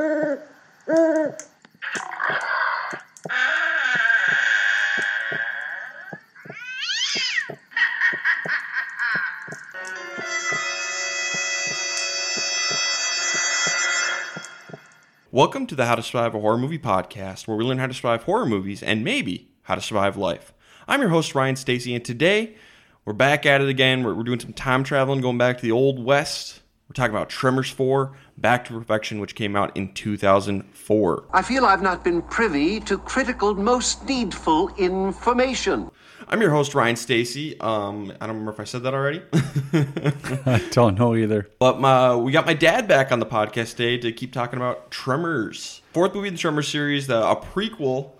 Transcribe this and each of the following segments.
Welcome to the How to Survive a Horror Movie podcast, where we learn how to survive horror movies and maybe how to survive life. I'm your host, Ryan Stacy, and today we're back at it again. We're, we're doing some time traveling, going back to the Old West. We're talking about Tremors 4, Back to Perfection, which came out in 2004. I feel I've not been privy to critical, most needful information. I'm your host, Ryan Stacy. Um, I don't remember if I said that already. I don't know either. But my, we got my dad back on the podcast today to keep talking about Tremors. Fourth movie in the Tremors series, the, a prequel.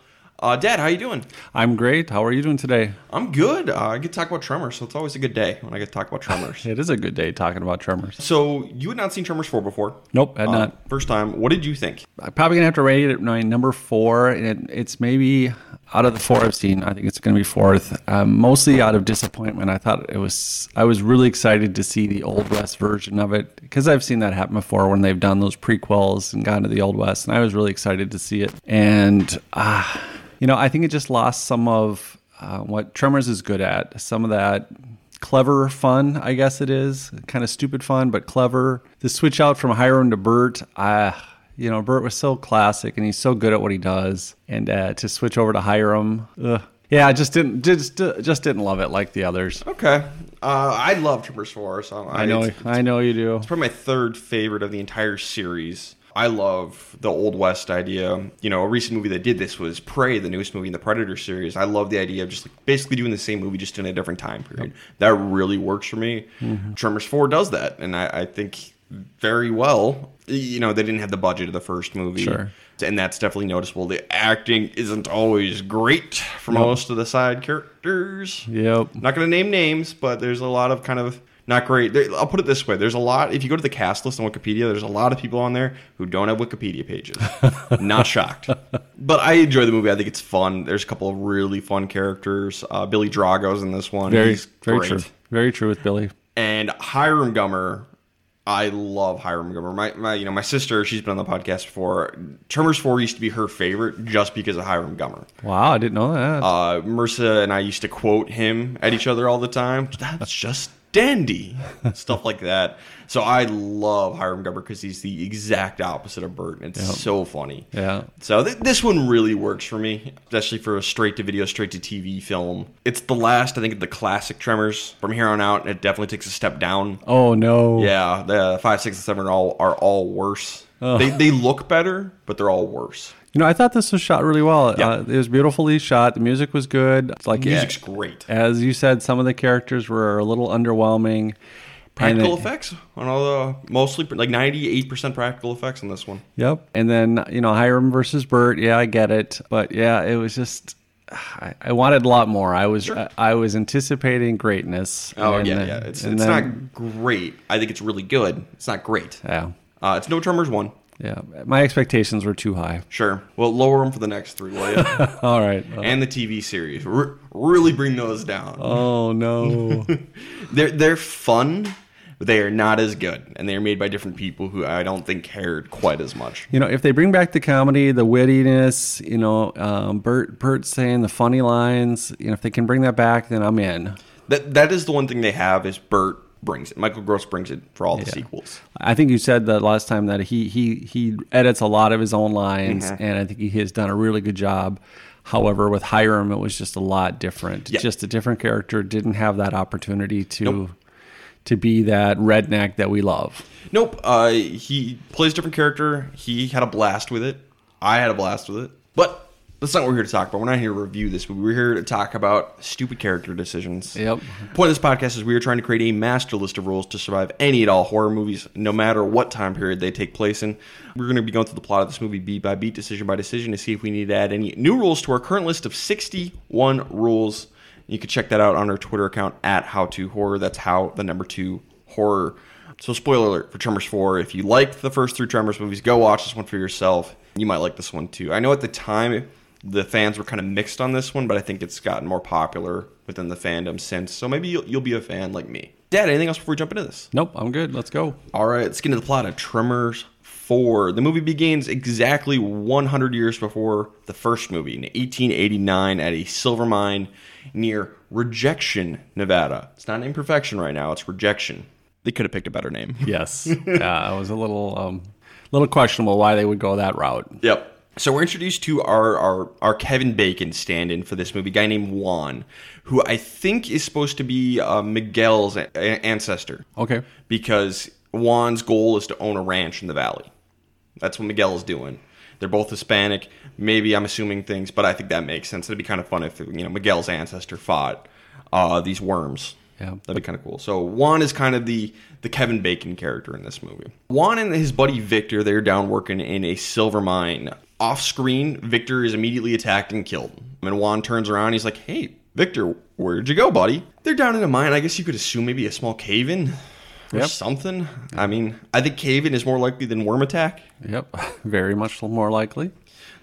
Uh, dad, how you doing? I'm great. How are you doing today? I'm good. Uh, I get to talk about Tremors, so it's always a good day when I get to talk about Tremors. It is a good day talking about Tremors. so you had not seen Tremors 4 before. Nope, had Uh, not. First time. What did you think? I'm probably gonna have to rate it at my number four, and it, it's maybe out of the four I've seen. I think it's gonna be fourth. Um, mostly out of disappointment. I thought it was. I was really excited to see the Old West version of it because I've seen that happen before when they've done those prequels and gone to the Old West, and I was really excited to see it. And ah, you know, I think it just lost some of uh, what Tremors is good at. Some of that clever fun, I guess it is. Kind of stupid fun, but clever. The switch out from Hiram to Burt, ah, you know, Burt was so classic and he's so good at what he does. And uh, to switch over to Hiram, ugh. yeah, I just didn't just just didn't love it like the others. Okay. Uh, I love Tremors 4. So I, I know, It's, I know you do. it's probably my third favorite of the entire series. I love the Old West idea. You know, a recent movie that did this was Prey, the newest movie in the Predator series. I love the idea of just like basically doing the same movie just in a different time period. That really works for me. Mm-hmm. Tremors 4 does that, and I, I think very well. You know, they didn't have the budget of the first movie. Sure. And that's definitely noticeable. The acting isn't always great for most of the side characters. Yep. Not going to name names, but there's a lot of kind of not great. There, I'll put it this way: there's a lot. If you go to the cast list on Wikipedia, there's a lot of people on there who don't have Wikipedia pages. not shocked, but I enjoy the movie. I think it's fun. There's a couple of really fun characters. Uh, Billy Drago's in this one. Very, He's very great. true. Very true with Billy. And Hiram Gummer. I love Hiram Gummer. My, my, you know, my sister, she's been on the podcast before. Tremors Four used to be her favorite just because of Hiram Gummer. Wow, I didn't know that. Uh, Mercer and I used to quote him at each other all the time. That's just dandy, stuff like that. So I love Hiram Gummer because he's the exact opposite of Burt. It's so funny. yeah. So th- this one really works for me, especially for a straight to video, straight to TV film. It's the last, I think, of the classic Tremors. From here on out, it definitely takes a step down. Oh no. Yeah, the five, six, and seven are all are all worse. They they look better, but they're all worse. You know, I thought this was shot really well. Yeah. Uh, it was beautifully shot. The music was good. It's like Music's great. as you said, some of the characters were a little underwhelming. Practical it- effects on all the mostly like ninety eight percent practical effects on this one. Yep. And then you know Hiram versus Burt. Yeah, I get it, but yeah, it was just. I, wanted a lot more. I was I, I was anticipating greatness. Oh and yeah, then- yeah. It's it's then- not great. I think it's really good. It's not great. Yeah, Uh, it's no Tremors one. Yeah. My expectations were too high. Sure. Well, lower them for the next three, will you? All right. and the TV series. R- really bring those down. oh no. They're they're fun, but they are not as good, and they are made by different people who I don't think cared quite as much. you know, if they bring back the comedy, the wittiness, you know, um, Burt Burt saying the funny lines, you know, if they can bring that back, then I'm in. That that is the one thing they have is Burt brings it. Michael Gross brings it for all the sequels. I think you said that last time that he he he edits a lot of his own lines, Mm-hmm. and I think he has done a really good job. However, with Hiram, it was just a lot different. Yeah. Just a different character. Didn't have that opportunity to to be that redneck that we love. Nope. Uh, he plays a different character. He had a blast with it. I had a blast with it. But that's not what we're here to talk about. We're not here to review this movie. We're here to talk about stupid character decisions. Yep. The point of this podcast is we are trying to create a master list of rules to survive any and all horror movies, no matter what time period they take place in. We're going to be going through the plot of this movie beat by beat, decision by decision, to see if we need to add any new rules to our current list of 61 rules. You can check that out on our Twitter account at How to Horror. That's how the number two horror. So, spoiler alert for Tremors 4. If you liked the first three Tremors movies, go watch this one for yourself. You might like this one too. I know at the time The fans were kind of mixed on this one, but I think it's gotten more popular within the fandom since. So maybe you'll, you'll be a fan like me. Dad, anything else before we jump into this? Nope, I'm good. Let's go. All right, let's get into the plot of Tremors 4. The movie begins exactly 100 years before the first movie in 1889 at a silver mine near Rejection, Nevada. It's not named Perfection right now, it's Rejection. They could have picked a better name. Yes. yeah, it was a little um, little questionable why they would go that route. Yep. So we're introduced to our, our, our Kevin Bacon stand-in for this movie, a guy named Juan, who I think is supposed to be uh, Miguel's a- ancestor. Okay. because Juan's goal is to own a ranch in the valley. That's what Miguel is doing. They're both Hispanic. Maybe I'm assuming things, but I think that makes sense. It'd be kind of fun if you know Miguel's ancestor fought uh, these worms. Yeah. that'd be kind of cool. So Juan is kind of the the Kevin Bacon character in this movie. Juan and his buddy Victor, they're down working in a silver mine. Off screen, Victor is immediately attacked and killed. And Juan turns around. He's like, "Hey, Victor, where'd you go, buddy?" They're down in a mine. I guess you could assume maybe a small cave in or Yep. something. I mean, I think cave in is more likely than worm attack. Yep. Very much more likely.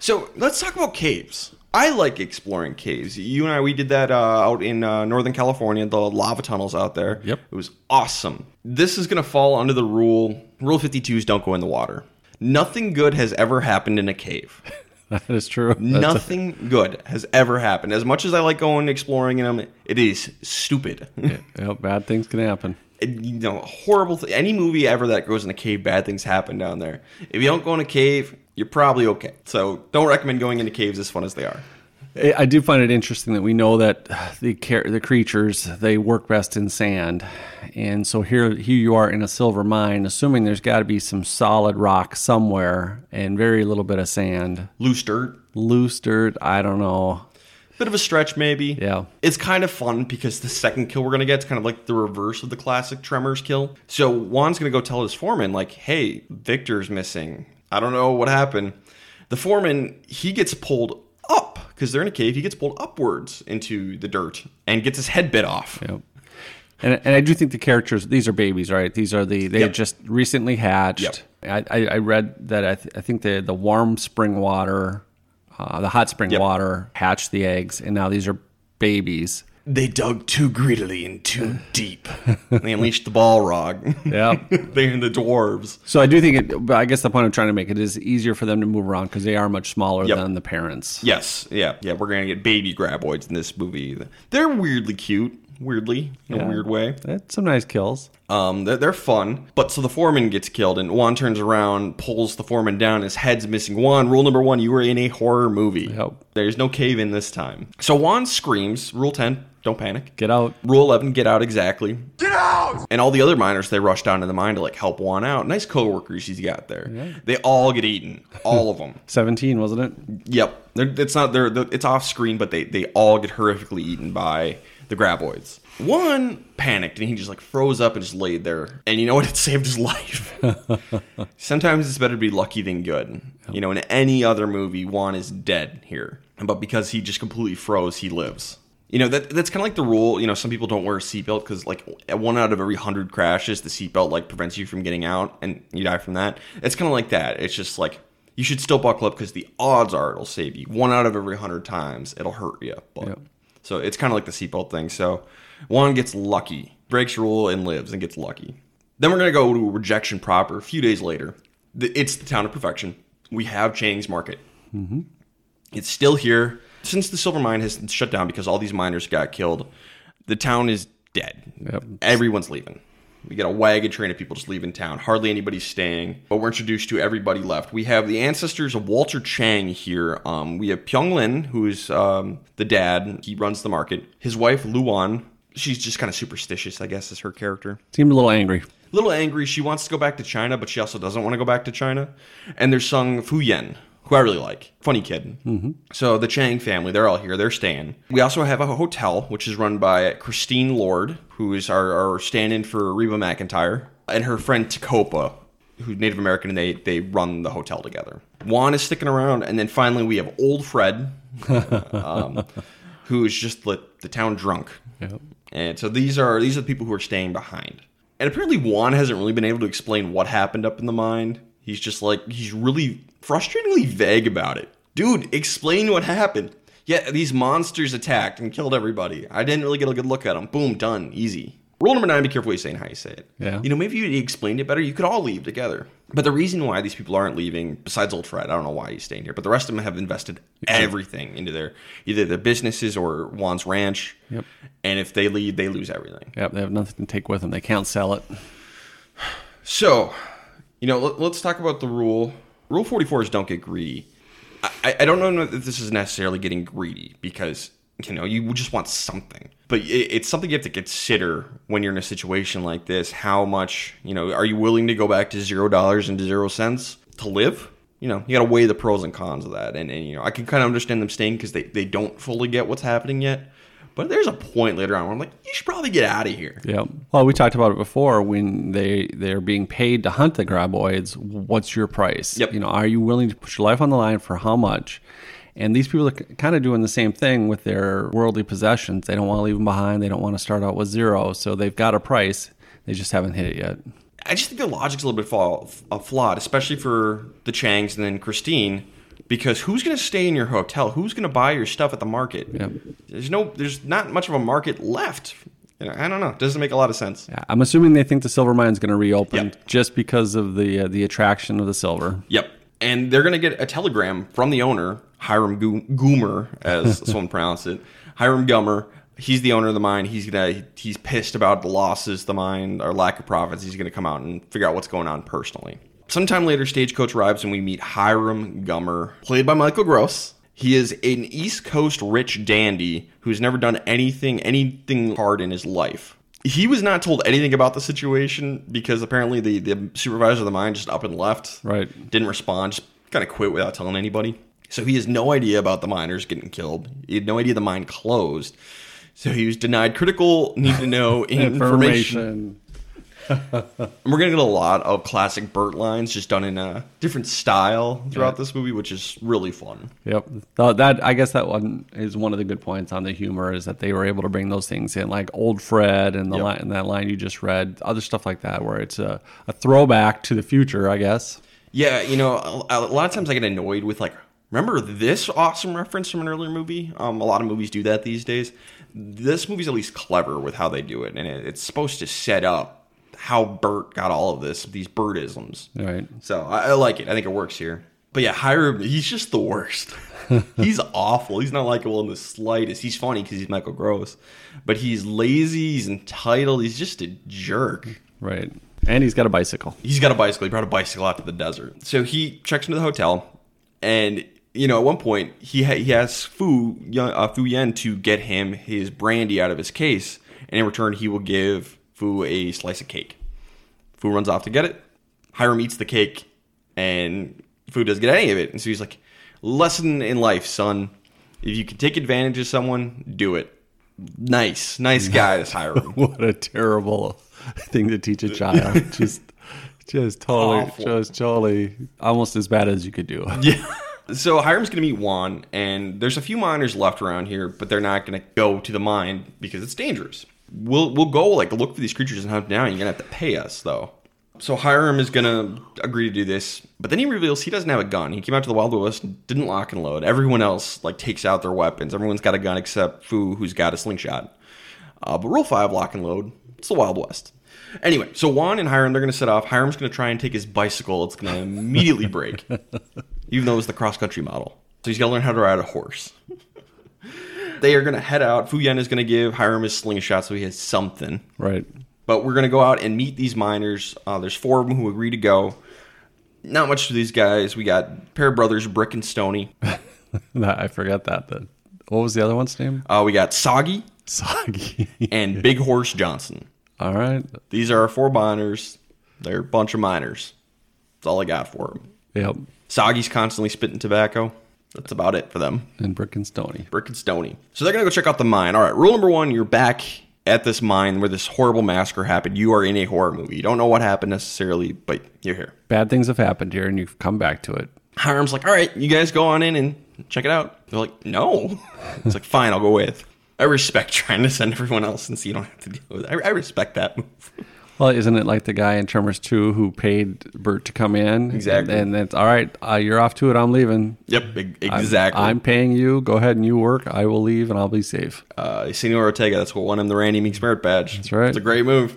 So let's talk about caves. I like exploring caves. You and I, we did that uh, out in uh, Northern California, the lava tunnels out there. Yep. It was awesome. This is going to fall under the rule Rule 52s don't go in the water. Nothing good has ever happened in a cave. That is true. That's a- Nothing good has ever happened. As much as I like going exploring in them, it is stupid. Yep, bad things can happen. And, you know, horrible. Th- any movie ever that goes in a cave, bad things happen down there. If you don't go in a cave, you're probably okay. So don't recommend going into caves as fun as they are. I do find it interesting that we know that the the creatures they work best in sand, and so here here you are in a silver mine, assuming there's got to be some solid rock somewhere and very little bit of sand, Loose dirt, loose dirt. I don't know. bit of a stretch maybe. Yeah. It's kind of fun because the second kill we're gonna get is kind of like the reverse of the classic Tremors kill. So Juan's gonna go tell his foreman like, "Hey, Victor's missing. I don't know what happened." The foreman he gets pulled because they're in a cave. He gets pulled upwards into the dirt and gets his head bit off. Yep. And, and I do think the characters these are babies, right? These are the they Yep. just recently hatched. Yep. I, I, read that I, th- I think the the warm spring water, uh, the hot spring Yep. water hatched the eggs, and now these are babies. They dug too greedily and too deep. they unleashed the Balrog. Yeah. They're the dwarves. So I do think it. But I guess the point I'm trying to make it is easier for them to move around because they are much smaller Yep. than the parents. Yes, yeah, yeah. We're gonna get baby graboids in this movie. They're weirdly cute, weirdly in Yeah. a weird way. That's some nice kills. Um, they're, they're fun. But so the foreman gets killed, and Juan turns around, pulls the foreman down. His head's missing. Juan, rule number one: you were in a horror movie. Yep. There's no cave in this time. So Juan screams. Rule ten: don't panic. Get out. Rule 11, get out exactly. Get out! And all the other miners, they rush down to the mine to like help Juan out. Nice coworkers he's got there. They all get eaten. All of them. Seventeen, wasn't it? Yep. They're, it's not they're, they're- it's off screen, but they they all get horrifically eaten by the graboids. Juan panicked and he just like froze up and just laid there. And you know what? It saved his life. Sometimes it's better to be lucky than good. You know, in any other movie, Juan is dead here, but because he just completely froze, he lives. You know that that's kind of like the rule. You know, some people don't wear a seatbelt because like one out of every hundred crashes, the seatbelt like prevents you from getting out, and you die from that. It's kind of like that. It's just like you should still buckle up because the odds are it'll save you. One out of every hundred times, it'll hurt you. But so it's kind of like the seatbelt thing. So Juan gets lucky, breaks rule, and lives, and gets lucky. Then we're gonna go to rejection proper. A few days later, it's the town of perfection. We have Chang's Market. Mm-hmm. It's still here. Since the silver mine has shut down because all these miners got killed, the town is dead. Yep. Everyone's leaving. We get a wagon train of people just leaving town. Hardly anybody's staying, but we're introduced to everybody left. We have the ancestors of Walter Chang here. Um, we have Pyong Lin, who's um, the dad. He runs the market. His wife, Luan, she's just kind of superstitious, I guess, is her character Seemed a little angry. a little angry. She wants to go back to China, but she also doesn't want to go back to China. And there's Sung Fu Yen, who I really like. Funny kid. Mm-hmm. So the Chang family, they're all here. They're staying. We also have a hotel, which is run by Christine Lord, who is our, our stand-in for Reba McEntire, and her friend Tecopa, who's Native American, and they, they run the hotel together. Juan is sticking around, and then finally we have Old Fred, um, who is just the, the town drunk. Yep. And so these are these are the people who are staying behind. And apparently Juan hasn't really been able to explain what happened up in the mine. He's just like he's really frustratingly vague about it. dude, explain what happened. Yeah, these monsters attacked and killed everybody. I didn't really get a good look at them. Boom, done, easy. Rule number nine: Be careful what you say and how you say it. Yeah. You know, maybe you explained it better, you could all leave together. But the reason why these people aren't leaving, besides old Fred, I don't know why he's staying here. But the rest of them have invested everything into their either their businesses or Juan's ranch. Yep. And if they leave, they lose everything. Yep, they have nothing to take with them. They can't sell it. So, you know, let, us talk about the rule. Rule 44 is don't get greedy. I, I don't know if this is necessarily getting greedy because, you know, you just want something. But it, it's something you have to consider when you're in a situation like this. How much, you know, are you willing to go back to zero dollars and zero cents to live? You know, you got to weigh the pros and cons of that. And, and, you know, I can kind of understand them staying because they, they don't fully get what's happening yet. But there's a point later on where I'm like, you should probably get out of here. Yeah. Well, we talked about it before when they they're being paid to hunt the graboids. What's your price? Yep. You know, are you willing to put your life on the line for how much? And these people are kind of doing the same thing with their worldly possessions. They don't want to leave them behind. They don't want to start out with zero. So they've got a price. They just haven't hit it yet. I just think the logic's a little bit uh, flawed, especially for the Changs and then Christine because who's going to stay in your hotel? Who's going to buy your stuff at the market? Yep. There's no, there's not much of a market left. You know, I don't know. It doesn't make a lot of sense. Yeah, I'm assuming they think the silver mine's going to reopen Yep. just because of the uh, the attraction of the silver. Yep. And they're going to get a telegram from the owner, Hiram Go- Goomer, as someone pronounced it. Hiram Gummer. He's the owner of the mine. He's gonna. He's pissed about the losses, the mine, or lack of profits. He's gonna come out and figure out what's going on personally. Sometime later, Stagecoach arrives and we meet Hiram Gummer, played by Michael Gross. He is an East Coast rich dandy who's never done anything, anything hard in his life. He was not told anything about the situation because apparently the, the supervisor of the mine just up and left. Right. Didn't respond, just kind of quit without telling anybody. So he has no idea about the miners getting killed. He had no idea the mine closed. So he was denied critical need to know information. And we're gonna get a lot of classic Burt lines just done in a different style throughout this movie, which is really fun. Yep. Th- That I guess that one is one of the good points on the humor is that they were able to bring those things in, like old Fred and the Yep. line and that line you just read, other stuff like that, where it's a, a throwback to the future, I guess. Yeah, you know, a, a lot of times I get annoyed with like, remember this awesome reference from an earlier movie? Um, a lot of movies do that these days. This movie's at least clever with how they do it, and it, it's supposed to set up how Burt got all of this, these Burtisms. Right. So I, I like it. I think it works here. But yeah, Hiram, he's just the worst. he's awful. He's not likable in the slightest. He's funny because he's Michael Gross, but he's lazy. He's entitled. He's just a jerk. Right. And he's got a bicycle. He's got a bicycle. He brought a bicycle out to the desert. So he checks into the hotel, and you know, at one point he ha- he asks Fu uh, Fu Yen to get him his brandy out of his case, and in return he will give Fu a slice of cake. Fu runs off to get it. Hiram eats the cake, and Fu doesn't get any of it. And so he's like, "Lesson in life, son: if you can take advantage of someone, do it." Nice, nice guy, this Hiram. What a terrible thing to teach a child. just just totally Awful. just totally almost as bad as you could do. Yeah. So Hiram's gonna meet Juan, and there's a few miners left around here, but they're not gonna go to the mine because it's dangerous. We'll we'll go like look for these creatures and hunt them down. You're gonna have to pay us though. So Hiram is gonna agree to do this, but then he reveals he doesn't have a gun. He came out to the Wild West, didn't lock and load. Everyone else like takes out their weapons. Everyone's got a gun except Fu, who's got a slingshot. Uh, but Rule Five, lock and load. It's the Wild West. Anyway, so Juan and Hiram they're gonna set off. Hiram's gonna try and take his bicycle. It's gonna immediately break even though it's the cross country model. So he's got to learn how to ride a horse. They are going to head out. Fu Yen is going to give Hiram his slingshot so he has something. Right. But we're going to go out and meet these miners. Uh, there's four of them who agree to go. Not much to these guys. We got pair of brothers, Brick and Stony. I forgot that. The, what was the other one's name? Uh, we got Soggy Soggy. and Big Horse Johnson. All right. These are our four miners. They're a bunch of miners. That's all I got for them. Yep. Soggy's constantly spitting tobacco. That's about it for them. And Brick and Stony. Brick and Stony. So they're gonna go check out the mine. All right, rule number one: you're back at this mine where this horrible massacre happened. You are in a horror movie. You don't know what happened necessarily, but you're here. Bad things have happened here, and you've come back to it. Hiram's like, all right, you guys go on in and check it out. They're like, no. It's like, fine, I'll go with. I respect trying to send everyone else since you don't have to deal with it. I, I respect that move. Well, isn't it like the guy in Tremors 2 who paid Burt to come in? Exactly. And, and it's all right, uh, you're off to it, I'm leaving. Yep, e- I'm- exactly. I'm, paying you. Go ahead and you work. I will leave and I'll be safe. uh, Senor Ortega. That's what won him the Randy Meeks merit badge. That's right. It's a great move.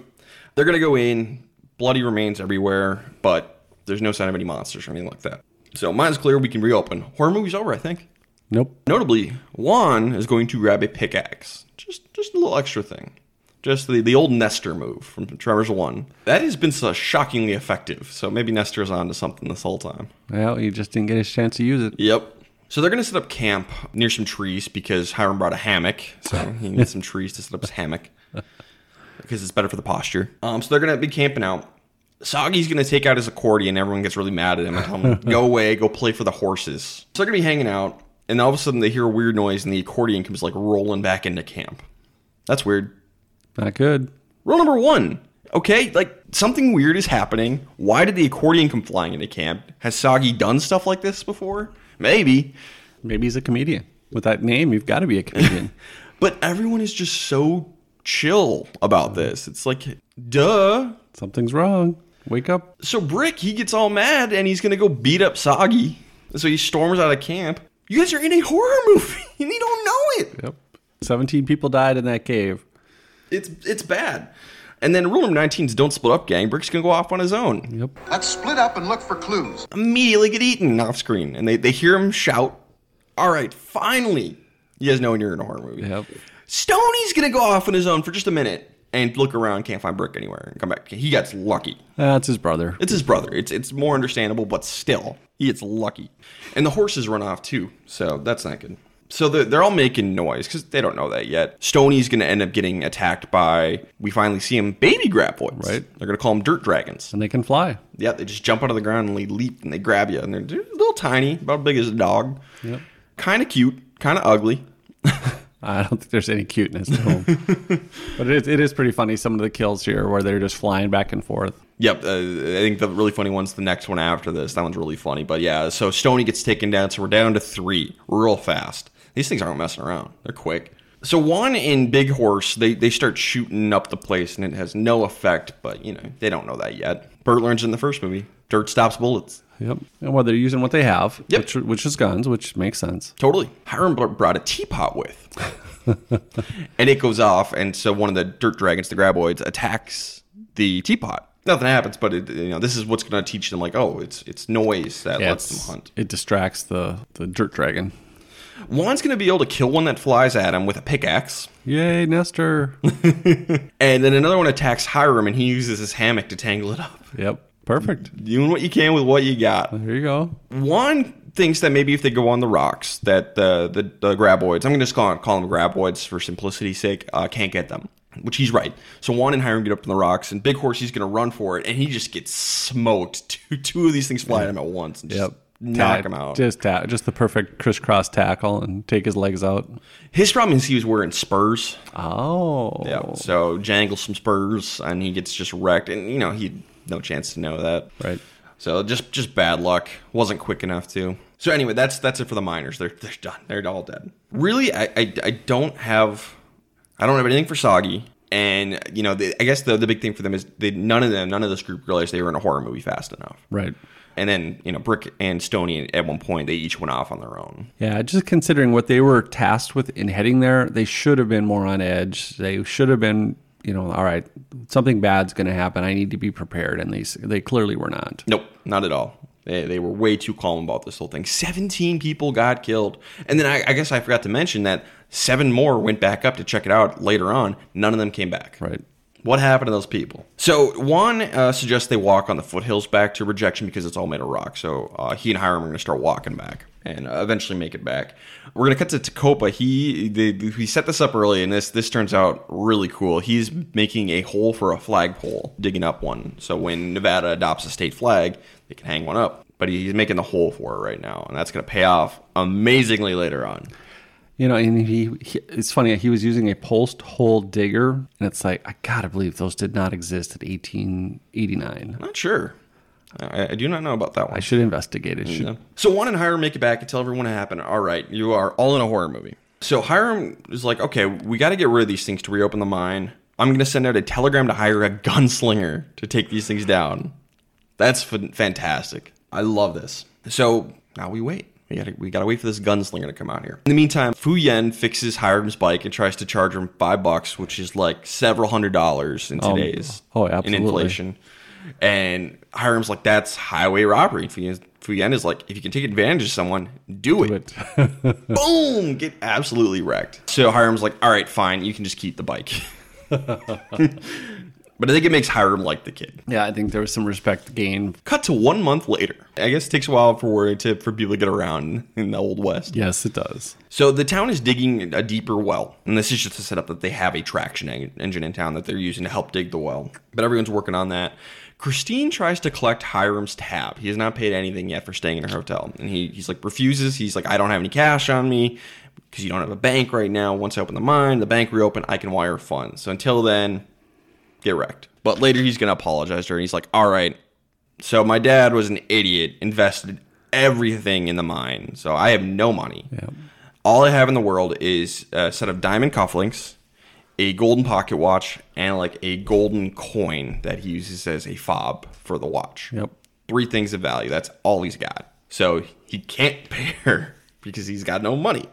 They're gonna go in, bloody remains everywhere, but there's no sign of any monsters or anything like that. So mine's clear. We can reopen. Horror movie's over, I think. Nope. Notably, Juan is going to grab a pickaxe. Just just a little extra thing. Just the, the old Nestor move from Tremors 1. That has been so shockingly effective. So maybe Nestor's on to something this whole time. Well, he just didn't get his chance to use it. Yep. So they're going to set up camp near some trees because Hiram brought a hammock. So he needs some trees to set up his hammock because it's better for the posture. Um, so they're going to be camping out. Soggy's going to take out his accordion. Everyone gets really mad at him and tell him, go away, go play for the horses. So they're going to be hanging out. And all of a sudden they hear a weird noise and the accordion comes like rolling back into camp. That's weird. Not good. Rule number one. Okay, like something weird is happening. Why did the accordion come flying into camp? Has Soggy done stuff like this before? Maybe. Maybe he's a comedian. With that name, you've got to be a comedian. But everyone is just so chill about this. It's like, duh. Something's wrong. Wake up. So Brick, he gets all mad and he's gonna go beat up Soggy. So he storms out of camp. You guys are in a horror movie and you don't know it. Yep. 17 people died in that cave. It's it's bad. And then rule number 19 is don't split up, gang. Brick's gonna go off on his own. Yep. Let's split up and look for clues. Immediately get eaten off screen. And they, they hear him shout, All right, finally. You guys know when you're in a horror movie. Yep. Stoney's gonna go off on his own for just a minute and look around, can't find Brick anywhere, and come back. He gets lucky. That's his brother. It's his brother. It's it's more understandable, but still, he gets lucky. And the horses run off too, so that's not good. So they're, they're all making noise because they don't know that yet. Stoney's going to end up getting attacked by. We finally see him baby graboids. Right. They're going to call them dirt dragons. And they can fly. Yeah, they just jump out of the ground and they leap and they grab you, and they're, they're a little tiny, about as big as a dog. Yep. Kind of cute, kind of ugly. I don't think there's any cuteness to them. but it is, it is pretty funny, some of the kills here where they're just flying back and forth. Yep, uh, I think the really funny one's the next one after this. That one's really funny. But yeah, so Stony gets taken down, so we're down to three real fast. These things aren't messing around; they're quick. So Juan and Big Horse, they they start shooting up the place, and it has no effect. But you know they don't know that yet. Burt learns in the first movie: dirt stops bullets. Yep. And well, they're using what they have, Yep. which, which is guns, which makes sense. Totally. Hiram brought a teapot with, and it goes off, and so one of the dirt dragons, the graboids, attacks the teapot. Nothing happens, but it, you know this is what's going to teach them. Like, oh, it's it's noise that lets it's- them hunt. It distracts the, the dirt dragon. Juan's going to be able to kill one that flies at him with a pickaxe, Yay, Nestor. and then another one attacks Hiram, and he uses his hammock to tangle it up. yep. Perfect. Doing what you can with what you got. There you go. Juan thinks that maybe if they go on the rocks, that the the, the graboids, I'm going to just call, call them graboids for simplicity's sake, uh, can't get them. Which he's right. So Juan and Hiram get up on the rocks, and Big Horse he's going to run for it, and he just gets smoked. Two two of these things fly at him at once, and just Yep. Knock Tack- him out. Just ta- just the perfect crisscross tackle and take his legs out. His problem is he was wearing spurs. Oh. Yeah. So jangle some spurs, and he gets just wrecked, and you know he had no chance to know that. Right. So just just bad luck. Wasn't quick enough to. So anyway, that's that's it for the miners. They're they're done. They're all dead. Really, I I, I don't have I don't have anything for Soggy. And you know, I guess the the big thing for them is they none of them, none of this group realized they were in a horror movie fast enough. Right. And then you know, Brick and Stony at one point they each went off on their own. Yeah, just considering what they were tasked with in heading there, they should have been more on edge. They should have been, you know, all right, something bad's going to happen. I need to be prepared, and they they clearly were not. Nope, not at all. They, they were way too calm about this whole thing. 17 people got killed. And then I, I guess I forgot to mention that seven more went back up to check it out later on. None of them came back. Right. What happened to those people? So Juan uh, suggests they walk on the foothills back to rejection because it's all made of rock. So uh, he and Hiram are going to start walking back and uh, eventually make it back. We're going to cut to Tecopa. He they, he set this up early, and this this turns out really cool. He's making a hole for a flagpole, digging up one. So when Nevada adopts a state flag, they can hang one up. But he's making the hole for it right now, and that's going to pay off amazingly later on. You know, and he, he it's funny. He was using a post hole digger, and it's like I gotta believe those did not exist at 1889. I'm Not sure. I, I do not know about that one. I should investigate it. Should, Yeah. So Juan and Hiram make it back and tell everyone what happened. All right, you are all in a horror movie. So Hiram is like, okay, we got to get rid of these things to reopen the mine. I'm going to send out a telegram to hire a gunslinger to take these things down. That's f- fantastic. I love this. So now we wait. We gotta, we gotta wait for this gunslinger to come out here. In the meantime, Fu Yen fixes Hiram's bike and tries to charge him five bucks, which is like several hundred dollars in Um, today's oh, in inflation. And Hiram's like, that's highway robbery. Fu Yen- is like, if you can take advantage of someone, do it. But Boom! Get absolutely wrecked. So Hiram's like, all right, fine, you can just keep the bike. but I think it makes Hiram like the kid. yeah, I think there was some respect gained. Cut to one month later. I guess it takes a while for to for people to get around in the old west. Yes, it does. So the town is digging a deeper well, and this is just to set up that they have a traction engine in town that they're using to help dig the well. But everyone's working on that. Christine tries to collect Hiram's tab. He has not paid anything yet for staying in her hotel, and he, he's like refuses. He's like, I don't have any cash on me because you don't have a bank right now. Once I open the mine, the bank reopen, I can wire funds. So until then, get wrecked. But later he's gonna apologize to her, and he's like, All right, so my dad was an idiot, invested everything in the mine, so I have no money. All I have in the world is a set of diamond cufflinks, a golden pocket watch, and like a golden coin that he uses as a fob for the watch. Yep. Three things of value. That's all he's got. So he can't pay her because he's got no money.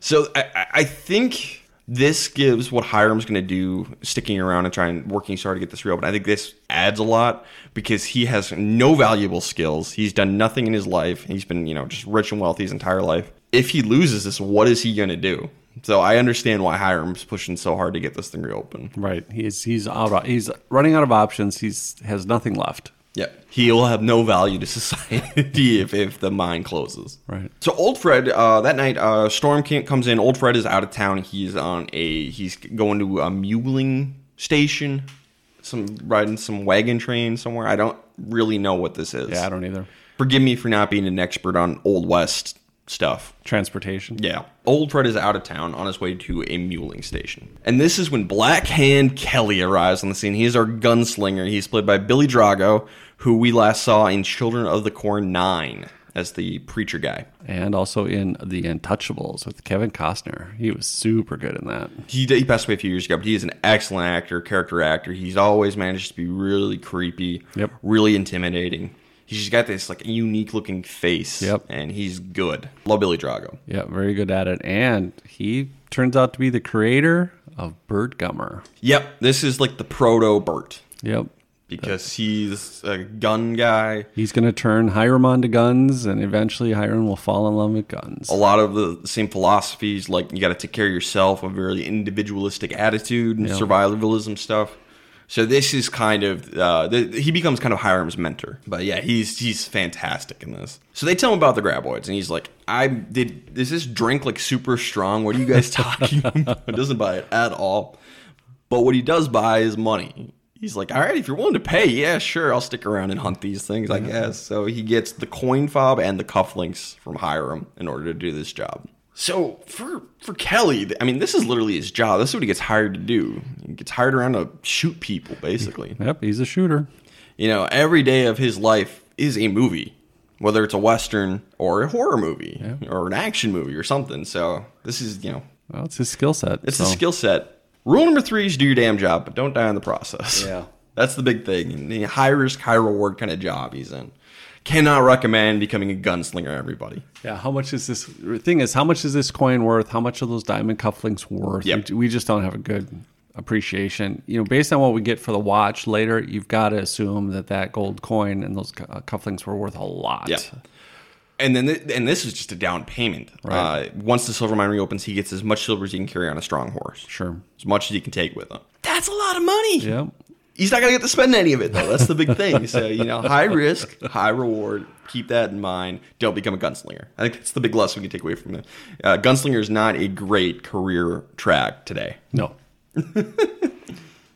So I, I- I think this gives what Hiram's going to do, sticking around and trying working hard to get this reopened. I think this adds a lot because he has no valuable skills. He's done nothing in his life. He's been you know just rich and wealthy his entire life. If he loses this, what is he going to do? So I understand why Hiram's pushing so hard to get this thing reopened. Right. He's he's out. He's running out of options. He's has nothing left. Yep. He'll have no value to society if, if the mine closes. Right. So old Fred, uh, that night, uh, Storm King comes in. Old Fred is out of town. He's on a he's going to a muling station, some riding some wagon train somewhere. I don't really know what this is. Yeah, I don't either. Forgive me for not being an expert on Old West stuff. Transportation. Yeah. Old Fred is out of town on his way to a muling station. And this is when Black Hand Kelly arrives on the scene. He is our gunslinger. He's played by Billy Drago, who we last saw in Children of the Corn 9 as the preacher guy. And also in The Untouchables with Kevin Costner. He was super good in that. He, he passed away a few years ago, but he is an excellent actor, character actor. He's always managed to be really creepy, Yep. really intimidating. He's just got this like unique looking face, Yep. and he's good. Love Billy Drago. Yeah, very good at it. And he turns out to be the creator of Burt Gummer. Yep, this is like the proto Burt Yep. because he's a gun guy. He's going to turn Hiram onto guns, and eventually Hiram will fall in love with guns. a lot of the same philosophies like you got to take care of yourself a very individualistic attitude and Yeah. survivalism stuff so this is kind of uh, th- he becomes kind of Hiram's mentor. But yeah he's he's fantastic in this. So they tell him about the graboids and he's like I did is this drink like super strong? What are you guys talking about? Doesn't buy it at all. But what he does buy is money. He's like, all right, if you're willing to pay, yeah, sure, I'll stick around and hunt these things, I guess. So he gets the coin fob and the cufflinks from Hiram in order to do this job. So for for Kelly, I mean, this is literally his job. This is what he gets hired to do. He gets hired around to shoot people, basically. Yep, he's a shooter. You know, every day of his life is a movie, whether it's a western or a horror movie or an action movie or something. So this is, you know, Well, it's his skill set. it's so. a skill set. Rule number three is do your damn job, but don't die in the process. Yeah. That's the big thing. The high risk, high reward kind of job he's in. Cannot recommend becoming a gunslinger, everybody. Yeah, how much is this? Thing is, how much is this coin worth? How much are those diamond cufflinks worth? Yep. We, we just don't have a good appreciation. You know, based on what we get for the watch later, you've got to assume that that gold coin and those uh, cufflinks were worth a lot. Yeah. And then, th- and this is just a down payment. Right. Uh, once the silver mine reopens, he gets as much silver as he can carry on a strong horse. Sure. As much as he can take with him. That's a lot of money. Yep. He's not gonna get to spend any of it though. That's the big thing. So you know, high risk, high reward. Keep that in mind. Don't become a gunslinger. I think that's the big lesson we can take away from it. Uh, gunslinger is not a great career track today. No.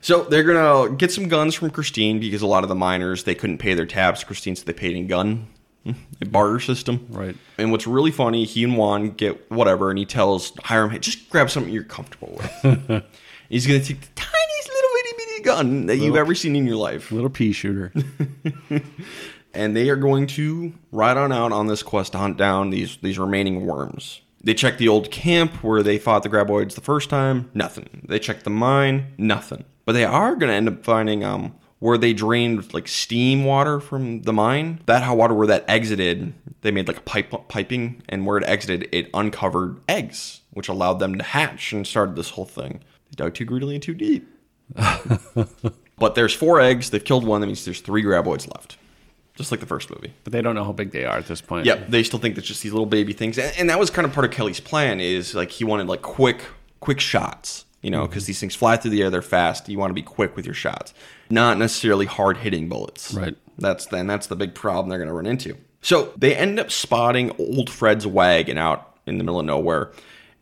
So they're gonna get some guns from Christine because a lot of the miners they couldn't pay their tabs. Christine, so they paid in gun, a barter system. Right. And what's really funny, he and Juan get whatever, and he tells Hiram, "Hey, just grab something you're comfortable with." He's gonna take the tiniest little itty bitty gun that you've ever seen in your life, Little pea shooter. and they are going to ride on out on this quest to hunt down these these remaining worms. They check the old camp where they fought the graboids the first time. Nothing. They check the mine. Nothing. But they are going to end up finding um where they drained like steam water from the mine. That hot water where that exited, they made like a pipe piping, and where it exited, it uncovered eggs, which allowed them to hatch and started this whole thing. They dug too greedily and too deep. but there's four eggs. They've killed one. That means there's three graboids left, just like the first movie. But they don't know how big they are at this point. Yep, they still think it's just these little baby things, and, and that was kind of part of Kelly's plan. Is like he wanted like quick, quick shots, you know, because mm-hmm. these things fly through the air, they're fast. You want to be quick with your shots, not necessarily hard hitting bullets. Right. That's then that's the big problem they're going to run into. So they end up spotting old Fred's wagon out in the middle of nowhere,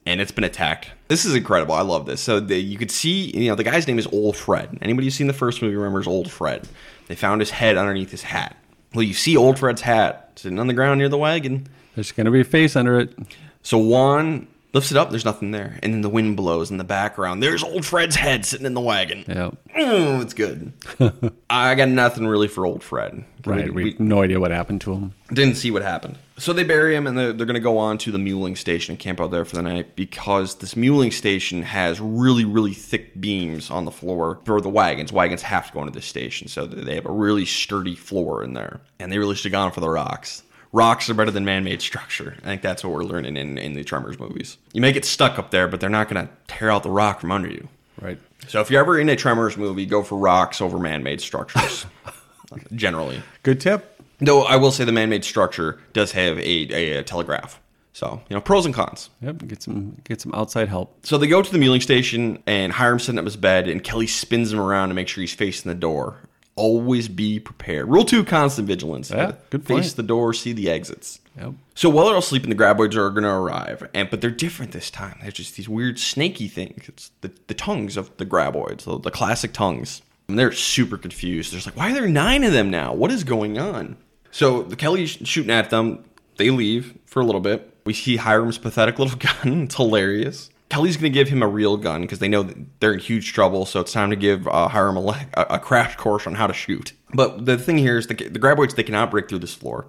and it's been attacked. This is incredible. I love this. So the, you could see, you know, the guy's name is Old Fred. Anybody who's seen the first movie remembers Old Fred. They found his head underneath his hat. Well, you see Old Fred's hat sitting on the ground near the wagon. There's going to be a face under it. So Juan lifts it up. There's nothing there, and then the wind blows in the background. There's Old Fred's head sitting in the wagon. Yeah. Mm, it's good. I got nothing really for Old Fred. Right. We, We, have no idea what happened to him. didn't see what happened. So they bury him, and they're, they're going to go on to the muling station and camp out there for the night because this muling station has really, really thick beams on the floor for the wagons. Wagons have to go into this station, so they have a really sturdy floor in there. And they really should have gone for the rocks. Rocks are better than man-made structure. I think that's what we're learning in, in the Tremors movies. You may get stuck up there, but they're not going to tear out the rock from under you. Right. So if you're ever in a Tremors movie, go for rocks over man-made structures. generally. Good tip. Though I will say the man-made structure does have a, a, a telegraph. So, you know, pros and cons. Yep. Get some get some outside help. So they go to the muling station and Hiram's setting up his bed and Kelly spins him around to make sure he's facing the door. Always be prepared. Rule two, constant vigilance. Yeah, good Face point. the door, see the exits. Yep. So while they're all sleeping, the graboids are going to arrive, and but they're different this time. They're just these weird snaky things. It's the, the tongues of the graboids, the, the classic tongues. And they're super confused. There's like, why are there nine of them now? What is going on? So the Kelly's shooting at them. They leave for a little bit. We see Hiram's pathetic little gun. It's hilarious. Kelly's going to give him a real gun because they know that they're in huge trouble. So it's time to give uh, Hiram a, a, a crash course on how to shoot. But the thing here is the, the graboids they cannot break through this floor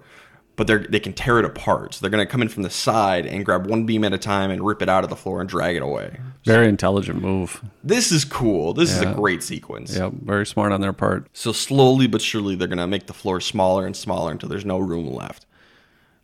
but they they can tear it apart. So they're going to come in from the side and grab one beam at a time and rip it out of the floor and drag it away. Very intelligent move. This is cool. This is a great sequence. Yeah, Very smart on their part. So slowly but surely they're going to make the floor smaller and smaller until there's no room left.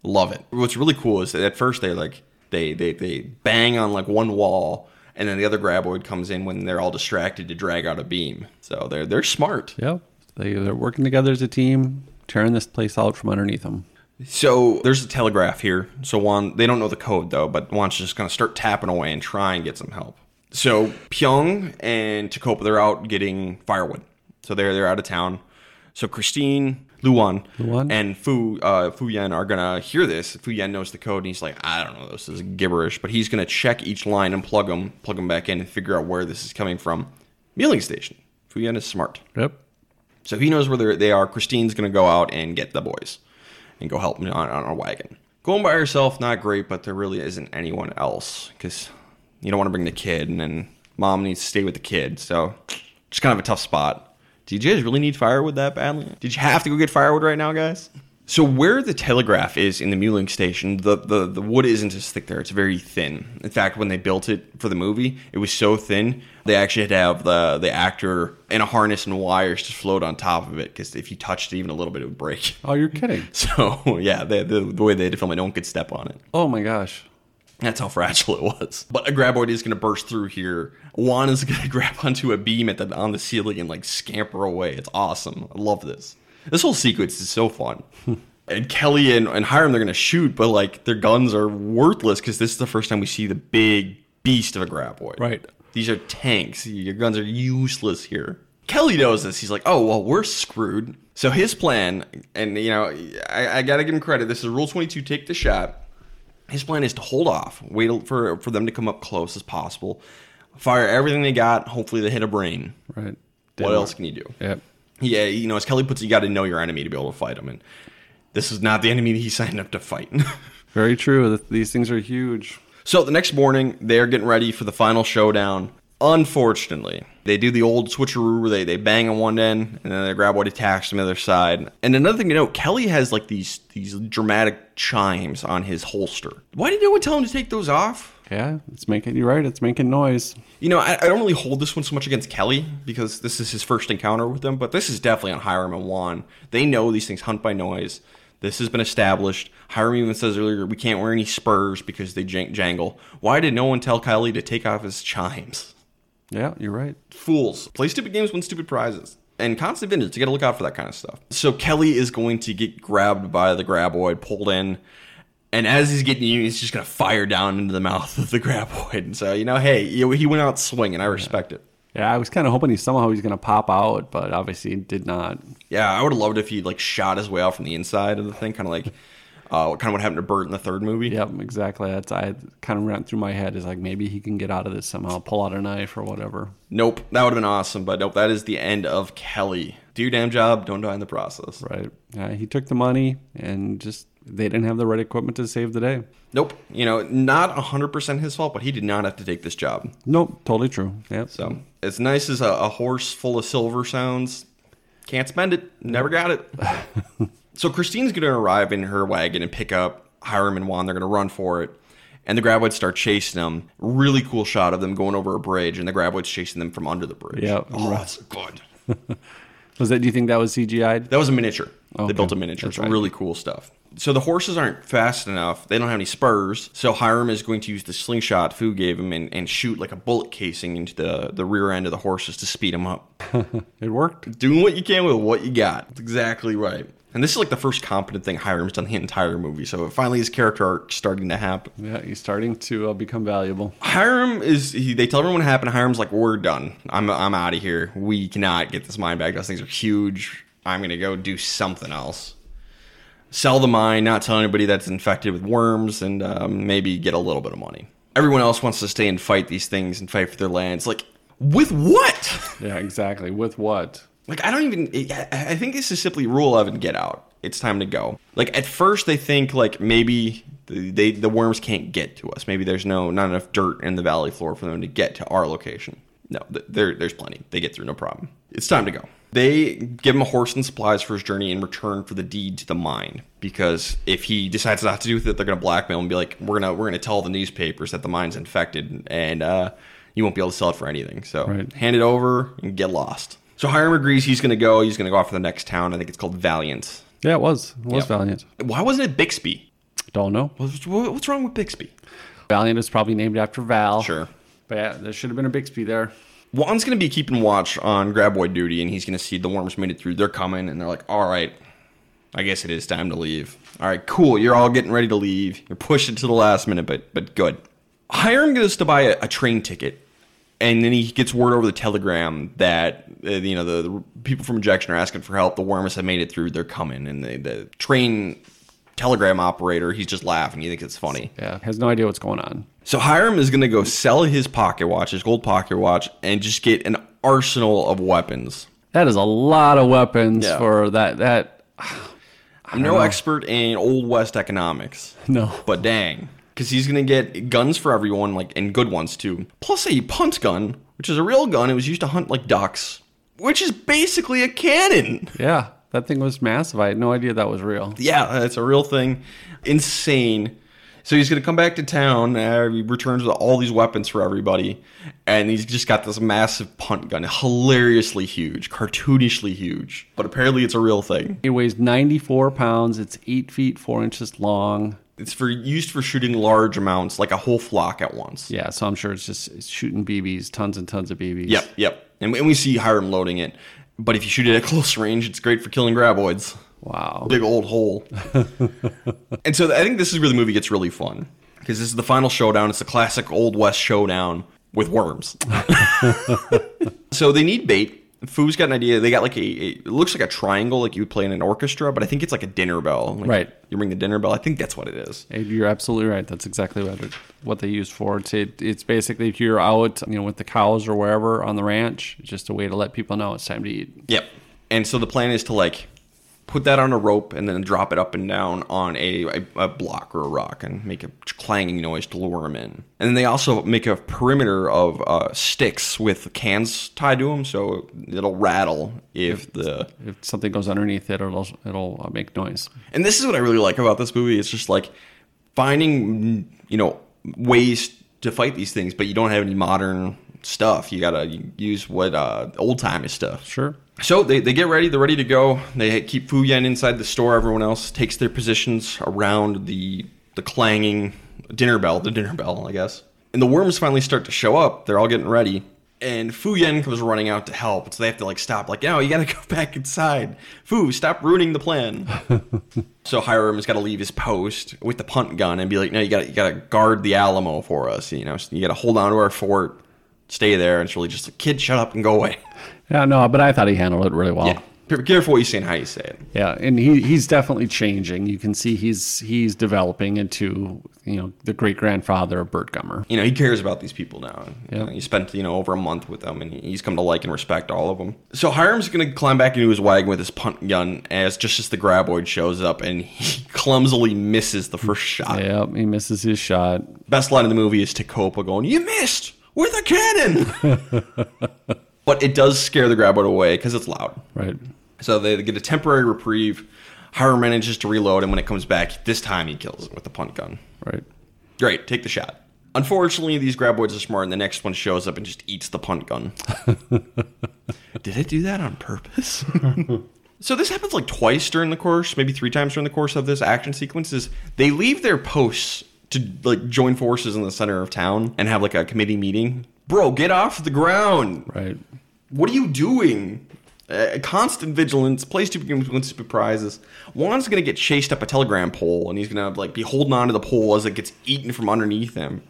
Love it. What's really cool is that at first they like they they they bang on like one wall and then the other graboid comes in when they're all distracted to drag out a beam. So they're they're smart. Yep. They, they're working together as a team, tearing this place out from underneath them. So there's a telegraph here. So Juan, they don't know the code though, but Juan's just gonna start tapping away and try and get some help. So Pyong and Tecopa, they're out getting firewood. So they're they're out of town. So Christine, Luan, Luan? and Fu uh, Fu Yan are gonna hear this. Fu Yan knows the code, and he's like, I don't know, this is gibberish. But he's gonna check each line and plug them, plug them back in, and figure out where this is coming from. Mealing station. Fu Yan is smart. Yep. So he knows where they are. Christine's going to go out and get the boys and go help them on, on a wagon. Going by herself, not great, but there really isn't anyone else because you don't want to bring the kid, and then mom needs to stay with the kid. So just kind of a tough spot. Did you guys really need firewood that badly? Did you have to go get firewood right now, guys? So where the telegraph is in the muling station, the, the, the wood isn't as thick there. It's very thin. In fact, when they built it for the movie, it was so thin they actually had to have the the actor in a harness and wires to float on top of it because if you touched it even a little bit, it would break. Oh, you're kidding. So yeah, the, the, the way they had to film it, no one could step on it. Oh my gosh. That's how fragile it was. But a graboid is going to burst through here. Juan is going to grab onto a beam at the on the ceiling and like scamper away. It's awesome. I love this. This whole sequence is so fun. and Kelly and, and Hiram they're going to shoot, but like their guns are worthless because this is the first time we see the big beast of a graboid. Right. These are tanks. Your guns are useless here. Kelly knows this. He's like, oh, well, we're screwed. So his plan, and you know, I, I got to give him credit. This is Rule 22 take the shot. His plan is to hold off, wait for, for them to come up close as possible, fire everything they got. Hopefully, they hit a brain. Right. What else can you do? Yep. Yeah, you know, as Kelly puts it, you got to know your enemy to be able to fight them, And this is not the enemy that he signed up to fight. Very true. These things are huge. So the next morning, they're getting ready for the final showdown. Unfortunately, they do the old switcheroo where they, they bang on one end and then the graboid attacks on the other side. And another thing to note, Kelly has like these these dramatic chimes on his holster. Why did no one tell him to take those off? Yeah, it's making you right. It's making noise. You know, I, I don't really hold this one so much against Kelly because this is his first encounter with them, but this is definitely on Hiram and Juan. They know these things hunt by noise. This has been established. Hiram even says earlier we can't wear any spurs because they jangle. Why did no one tell Kelly to take off his chimes? Yeah, you're right. Fools. Play stupid games, win stupid prizes. And constant vintage, you gotta look out for that kind of stuff. So Kelly is going to get grabbed by the graboid, pulled in, and as he's getting you, he's just gonna fire down into the mouth of the graboid. And so, you know, hey, he went out swinging. I respect it. Yeah, I was kind of hoping he somehow he's going to pop out, but obviously he did not. Yeah, I would have loved if he like shot his way out from the inside of the thing, kind of like uh, kind of what happened to Burt in the third movie. Yep, exactly. That's I kind of ran through my head is like maybe he can get out of this somehow, pull out a knife or whatever. Nope, that would have been awesome, but nope, that is the end of Kelly. Do your damn job, don't die in the process. Right. Uh, he took the money and just they didn't have the right equipment to save the day. Nope, you know, not 100% his fault, but he did not have to take this job. Nope, totally true. Yeah. So, as nice as a, a horse full of silver sounds, can't spend it. Never got it. so, Christine's going to arrive in her wagon and pick up Hiram and Juan. They're going to run for it. And the graboids start chasing them. Really cool shot of them going over a bridge, and the graboids chasing them from under the bridge. Yep. Oh, that's good. Was that? Do you think that was CGI? That was a miniature. Okay. They built a miniature. That's It's right. really cool stuff. So the horses aren't fast enough. They don't have any spurs. So Hiram is going to use the slingshot Fu gave him and, and shoot like a bullet casing into the, the rear end of the horses to speed them up. It worked. Doing what you can with what you got. That's exactly right. And this is like the first competent thing Hiram's done the entire movie. So finally his character arc starting to happen. Yeah, he's starting to uh, become valuable. Hiram is he, they tell everyone what happened. Hiram's like, we're done. I'm I'm out of here. We cannot get this mine back. Those things are huge. I'm gonna go do something else. Sell the mine, not tell anybody that's infected with worms, and um, maybe get a little bit of money. Everyone else wants to stay and fight these things and fight for their lands. Like, with what? Yeah, exactly. With what? Like, I don't even. I think this is simply rule 11 get out. It's time to go. Like, at first, they think, like, maybe the, they, the worms can't get to us. Maybe there's no not enough dirt in the valley floor for them to get to our location. No, there, there's plenty. They get through, no problem. It's time to go. They give him a horse and supplies for his journey in return for the deed to the mine. Because if he decides not to do with it, they're going to blackmail him and be like, "We're gonna we're gonna tell the newspapers that the mine's infected, and uh, you won't be able to sell it for anything." So Right. hand it over and get lost. So Hiram agrees he's going to go. He's going to go off to the next town. I think it's called Valiant. Yeah, it was. It was. Valiant. Why wasn't it Bixby? Don't know. What's, what's wrong with Bixby? Valiant is probably named after Val. Sure. But yeah, there should have been a Bixby there. Juan's going to be keeping watch on Graboid duty, and he's going to see the worms made it through. They're coming, and they're like, all right, I guess it is time to leave. All right, cool. You're all getting ready to leave. You're pushing to the last minute, but but good. Hiram goes to buy a, a train ticket, and then he gets word over the telegram that uh, you know the, the people from Rejection are asking for help. The worms have made it through. They're coming, and the, the train telegram operator he's just laughing. He thinks it's funny. Yeah, has no idea what's going on. So Hiram is going to go sell his pocket watch, his gold pocket watch, and just get an arsenal of weapons. That is a lot of weapons Yeah. for that. That I'm no expert in old west economics, no. but dang, because he's to get guns for everyone, like and good ones too. Plus a punt gun, which is a real gun. It was used to hunt like ducks, which is basically a cannon. Yeah, that thing was massive. I had no idea that was real. Yeah, it's a real thing. Insane. So he's to come back to town. Uh, he returns with all these weapons for everybody. And he's just got this massive punt gun. Hilariously huge, cartoonishly huge. But apparently it's a real thing. It weighs 94 pounds. It's eight feet four inches long. It's for used for shooting large amounts, like a whole flock at once. Yeah, so I'm sure it's just it's shooting BBs, tons and tons of BBs. Yep, yep. And, and we see Hiram loading it. But if you shoot it at close range, it's great for killing graboids. Wow. big old hole. and so I think this is where the movie gets really fun because this is the final showdown. It's the classic old west showdown with worms. so they need bait. Fu's got an idea. They got like a, a it looks like a triangle like you would play in an orchestra, but I think it's like a dinner bell. Like Right. You ring the dinner bell. I think that's what it is. You're absolutely right. That's exactly what it, what they use for. It's it, it's basically if you're out, you know, with the cows or wherever on the ranch, it's just a way to let people know it's time to eat. Yep. And so the plan is to like put that on a rope, and then drop it up and down on a, a, a block or a rock and make a clanging noise to lure them in. And then they also make a perimeter of uh, sticks with cans tied to them, so it'll rattle if the If something goes underneath it, it'll it'll uh, make noise. and this is what I really like about this movie. It's just like finding, you know, ways to fight these things, but you don't have any modern stuff. You gotta use what uh, old timey stuff. Sure. So they, they get ready. They're ready to go. They keep Fu Yen inside the store. Everyone else takes their positions around the the clanging dinner bell, the dinner bell, I guess. And the worms finally start to show up. They're all getting ready. And Fu Yen comes running out to help. So they have to like stop, like, no, you gotta go back inside. Fu, stop ruining the plan. so Hiram's got to leave his post with the punt gun and be like, no, you gotta you gotta guard the Alamo for us. You know, you gotta hold on to our fort, stay there. And it's really just like, kid, shut up and go away. Yeah, no, but I thought he handled it really well. Yeah. Be careful what you say and how you say it. Yeah, and he he's definitely changing. You can see he's he's developing into you know the great grandfather of Burt Gummer. you know, he cares about these people now. You Yeah. know, he spent, you know, over a month with them and he's come to like and respect all of them. So Hiram's going to climb back into his wagon with his punt gun as just as the graboid shows up and he clumsily misses the first shot. Yeah, he misses his shot. Best line in the movie is Tecopa going, You missed with a cannon. but it does scare the graboid away because it's loud. Right. So they get a temporary reprieve. Hiram manages to reload, and when it comes back, this time he kills it with the punt gun. Right. Great, take the shot. Unfortunately, these graboids are smart, and the next one shows up and just eats the punt gun. Did it do that on purpose? so this happens like twice during the course, maybe three times during the course of this action sequences. They leave their posts to like join forces in the center of town and have like a committee meeting. Bro, get off the ground. Right. What are you doing? Uh, constant vigilance, play place games, win stupid prizes. Juan's gonna get chased up a telegram pole, and he's gonna like be holding on to the pole as it gets eaten from underneath him.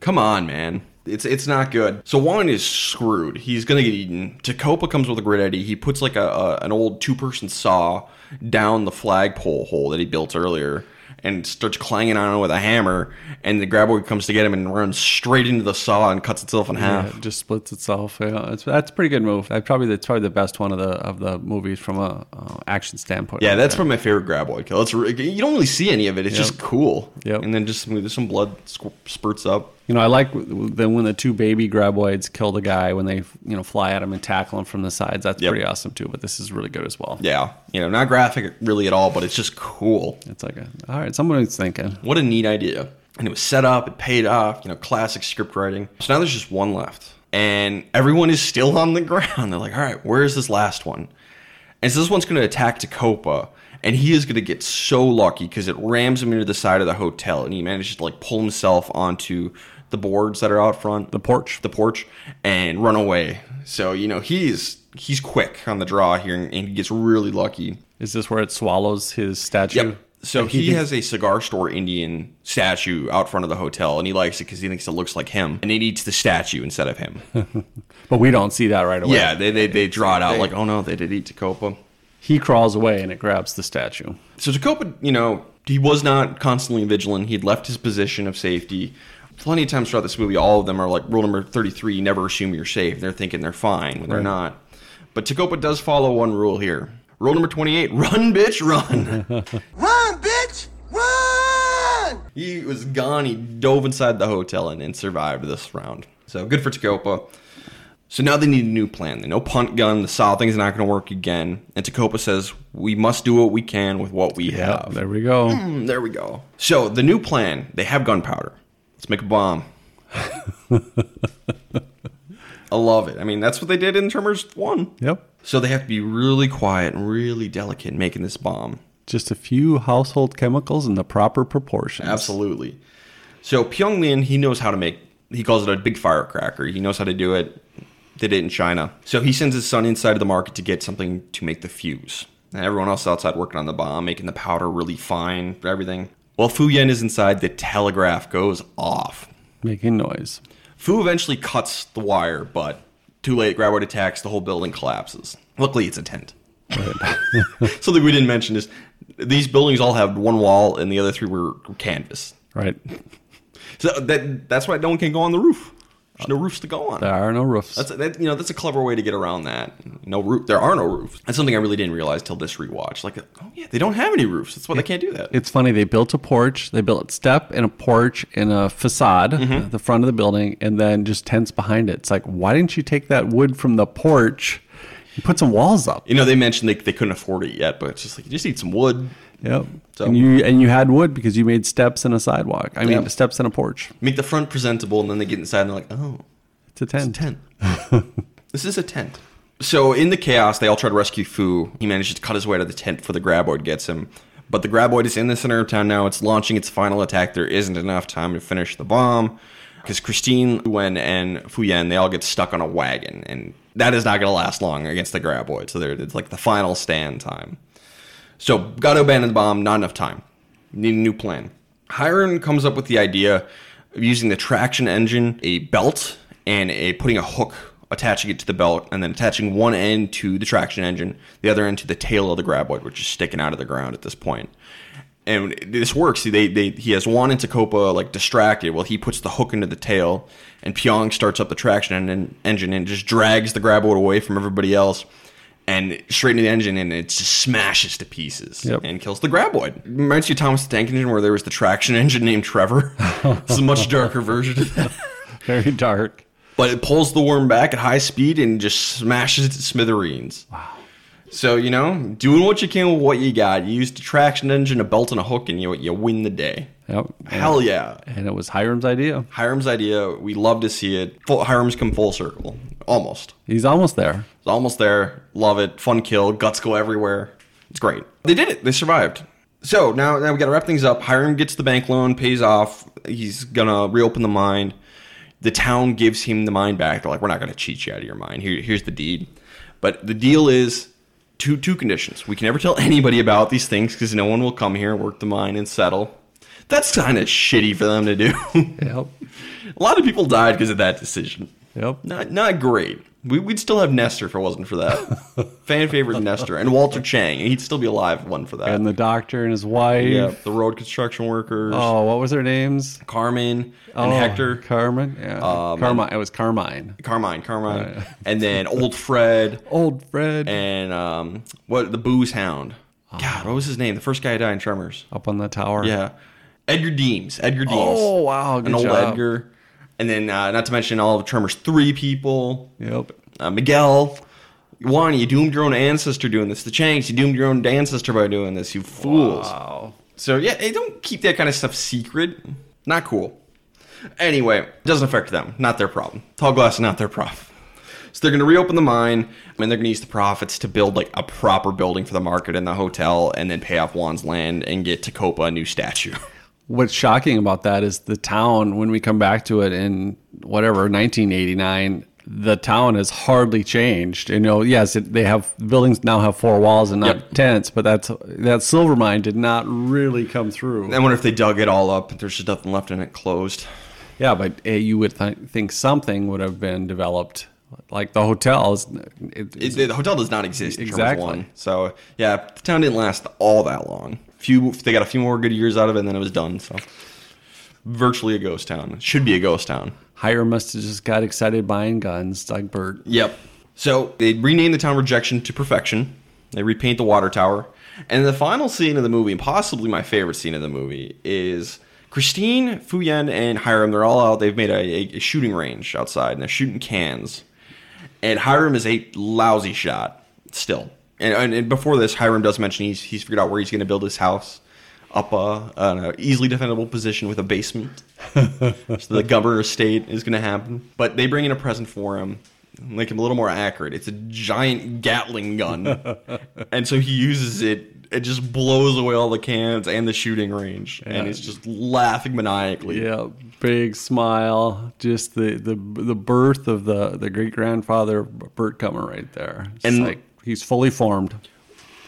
Come on, man. It's it's not good. So Juan is screwed. He's gonna get eaten. Tecopa comes with a grid eddy. He puts like a, a an old two person saw down the flagpole hole that he built earlier, and starts clanging on it with a hammer. And the graboid comes to get him and runs straight into the saw and cuts itself in half. Yeah, it just splits itself. Yeah, it's, that's a pretty good move. I probably that's probably the best one of the of the movies from a uh, action standpoint. Yeah, that's from my favorite graboid kill. It's you don't really see any of it. It's just cool. Yep. And then just some, some blood squ- spurts up. You know, I like then when the two baby graboids kill the guy when they you know fly at him and tackle him from the sides. That's Yep. pretty awesome too. But this is really good as well. Yeah, you know, not graphic really at all, but it's just cool. It's like a, all right, somebody's thinking. What a neat idea. And it was set up, it paid off, you know, classic script writing. So now there's just one left. And everyone is still on the ground. They're like, all right, where's this last one? And so this one's going to attack Tecopa. And he is going to get so lucky because it rams him into the side of the hotel. And he manages to like pull himself onto the boards that are out front, The porch. the porch, and run away. So, you know, he's he's quick on the draw here and he gets really lucky. Is this where it swallows his statue? Yep. So he has a cigar store Indian statue out front of the hotel, and he likes it because he thinks it looks like him, and it eats the statue instead of him. But we don't see that right away. yeah, they, they, they draw it out like, oh no, they did eat Tecopa. He crawls away and it grabs the statue. So Tecopa, you know, he was not constantly vigilant. He'd left his position of safety. Plenty of times throughout this movie, all of them are like rule number 33 never assume you're safe. They're thinking they're fine when they're not. But Tecopa does follow one rule here. Rule number 28 run, bitch, run. Run, bitch! Run! He was gone. He dove inside the hotel and, and survived this round. So good for Tecopa. So now they need a new plan. They know punt gun. The saw thing's not going to work again. And Tecopa says we must do what we can with what we have. There we go. Mm, there we go. So the new plan. They have gunpowder. Let's make a bomb. I love it. I mean, that's what they did in Tremors One. Yep. So they have to be really quiet and really delicate in making this bomb. Just a few household chemicals in the proper proportions. Absolutely. So Pyong Lin, he knows how to make. He calls it a big firecracker. He knows how to do it. Did it in China. So he sends his son inside of the market to get something to make the fuse. And everyone else outside working on the bomb, making the powder really fine for everything. While Fu Yen is inside, the telegraph goes off. Making noise. Fu eventually cuts the wire, but too late. Graboid attacks. The whole building collapses. Luckily, it's a tent. Something we didn't mention is these buildings all have one wall, and the other three were canvas. Right. So that that's why no one can go on the roof. There's no roofs to go on. There are no roofs. That's that, you know that's a clever way to get around that. No roof. There are no roofs. That's something I really didn't realize till this rewatch. Like, oh yeah, they don't have any roofs. That's why they can't do that. it's funny. They built a porch. They built a step and a porch and a facade Mm-hmm. the front of the building, and then just tents behind it. It's like, why didn't you take that wood from the porch and put some walls up? You know, they mentioned they, they couldn't afford it yet, but it's just like you just need some wood. Yep. So- and you and you had wood because you made steps and a sidewalk. I mean, Yep. steps and a porch. Make the front presentable, and then they get inside and they're like, oh, It's a it's a tent. tent. this is a tent. So in the chaos, they all try to rescue Fu. He manages to cut his way out of the tent before the graboid gets him. But the graboid is in the center of town now. It's launching its final attack. There isn't enough time to finish the bomb because Christine, Wen, and Fuyen they all get stuck on a wagon, and that is not going to last long against the graboid. So it's like the final stand time. So got to abandon the bomb. Not enough time. Need a new plan. Hiram comes up with the idea of using the traction engine, a belt, and a putting a hook, attaching it to the belt, and then attaching one end to the traction engine, the other end to the tail of the graboid, which is sticking out of the ground at this point. And this works. They, they, he has Juan and Tecopa like distracted. Well, he puts the hook into the tail, and Pyong starts up the traction engine and just drags the graboid away from everybody else and straight into the engine, and it just smashes to pieces Yep. and kills the graboid. Reminds you of Thomas the Tank Engine, where there was the traction engine named Trevor. it's a much darker version of that. Very dark. But it pulls the worm back at high speed and just smashes it to smithereens. Wow. So, you know, doing what you can with what you got. You use a traction engine, a belt, and a hook, and you, you win the day. Yep. Hell yeah. And it was Hiram's idea. Hiram's idea, we love to see it. Full, Hiram's come full circle. Almost. He's almost there. It's almost there. Love it. Fun kill. Guts go everywhere. It's great. They did it. They survived. So now, now we got to wrap things up. Hiram gets the bank loan, pays off. He's gonna reopen the mine. The town gives him the mine back. They're like, we're not gonna cheat you out of your mine. Here, here's the deed. But the deal is two two conditions. We can never tell anybody about these things because no one will come here and work the mine and settle. That's kind of shitty for them to do. Yep. A lot of people died because of that decision. Yep. Not not great. We, we'd still have Nestor if it wasn't for that. Fan favorite Nestor and Walter Chang. He'd still be alive if it wasn't for that. And the doctor and his wife. yeah, the road construction workers, Oh, what was their names? Carmen Oh, and Hector, Carmen. Yeah. Um, Carmine. It was Carmine. Carmine, Carmine, Right. and then old Fred Old Fred. and um, what the Booze Hound. God, what was his name? The first guy who died in Tremors. up on the tower. Yeah, Edgar Deems. Edgar Deems. Oh wow. Good and old job. Edgar, and then uh, not to mention all of Tremors three people. Yep. uh, Miguel, Juan, you doomed your own ancestor doing this. The Changs, you doomed your own ancestor by doing this. You fools. Wow. So yeah, hey, don't keep that kind of stuff secret. Not cool. Anyway, it doesn't affect them. Not their problem. Tall glass is not their problem. So they're going to reopen the mine, and they're going to use the profits to build like a proper building for the market and the hotel, and then pay off Juan's land and get Tecopa a new statue. What's shocking about that is the town. When we come back to it in whatever 1989, the town has hardly changed. You know, yes, it, they have buildings now have four walls and not Yep. tents, but that's that silver mine did not really come through. I wonder if they dug it all up. There's just nothing left in it, closed. Yeah, but uh, you would th- think something would have been developed, like the hotels. It, It, the hotel does not exist. in Exactly. One. So yeah, the town didn't last all that long. Few, they got a few more good years out of it, and then it was done. So virtually a ghost town. Should be a ghost town. Hiram must have just got excited buying guns, like Burt. Yep. So they rename the town Rejection to Perfection. They repaint the water tower. And the final scene of the movie, and possibly my favorite scene of the movie, is Christine, Fuyen, and Hiram. They're all out. They've made a, a shooting range outside, and they're shooting cans. And Hiram is a lousy shot still. And, and, and before this, Hiram does mention he's he's figured out where he's going to build his house up a, an easily defendable position with a basement. so the Gummer state is going to happen. But they bring in a present for him, make him a little more accurate. It's a giant Gatling gun, and so he uses it. It just blows away all the cans and the shooting range, and Yeah. he's just laughing maniacally. Yeah, big smile. Just the the the birth of the the great grandfather Burt Gummer right there. It's And- like he's fully formed.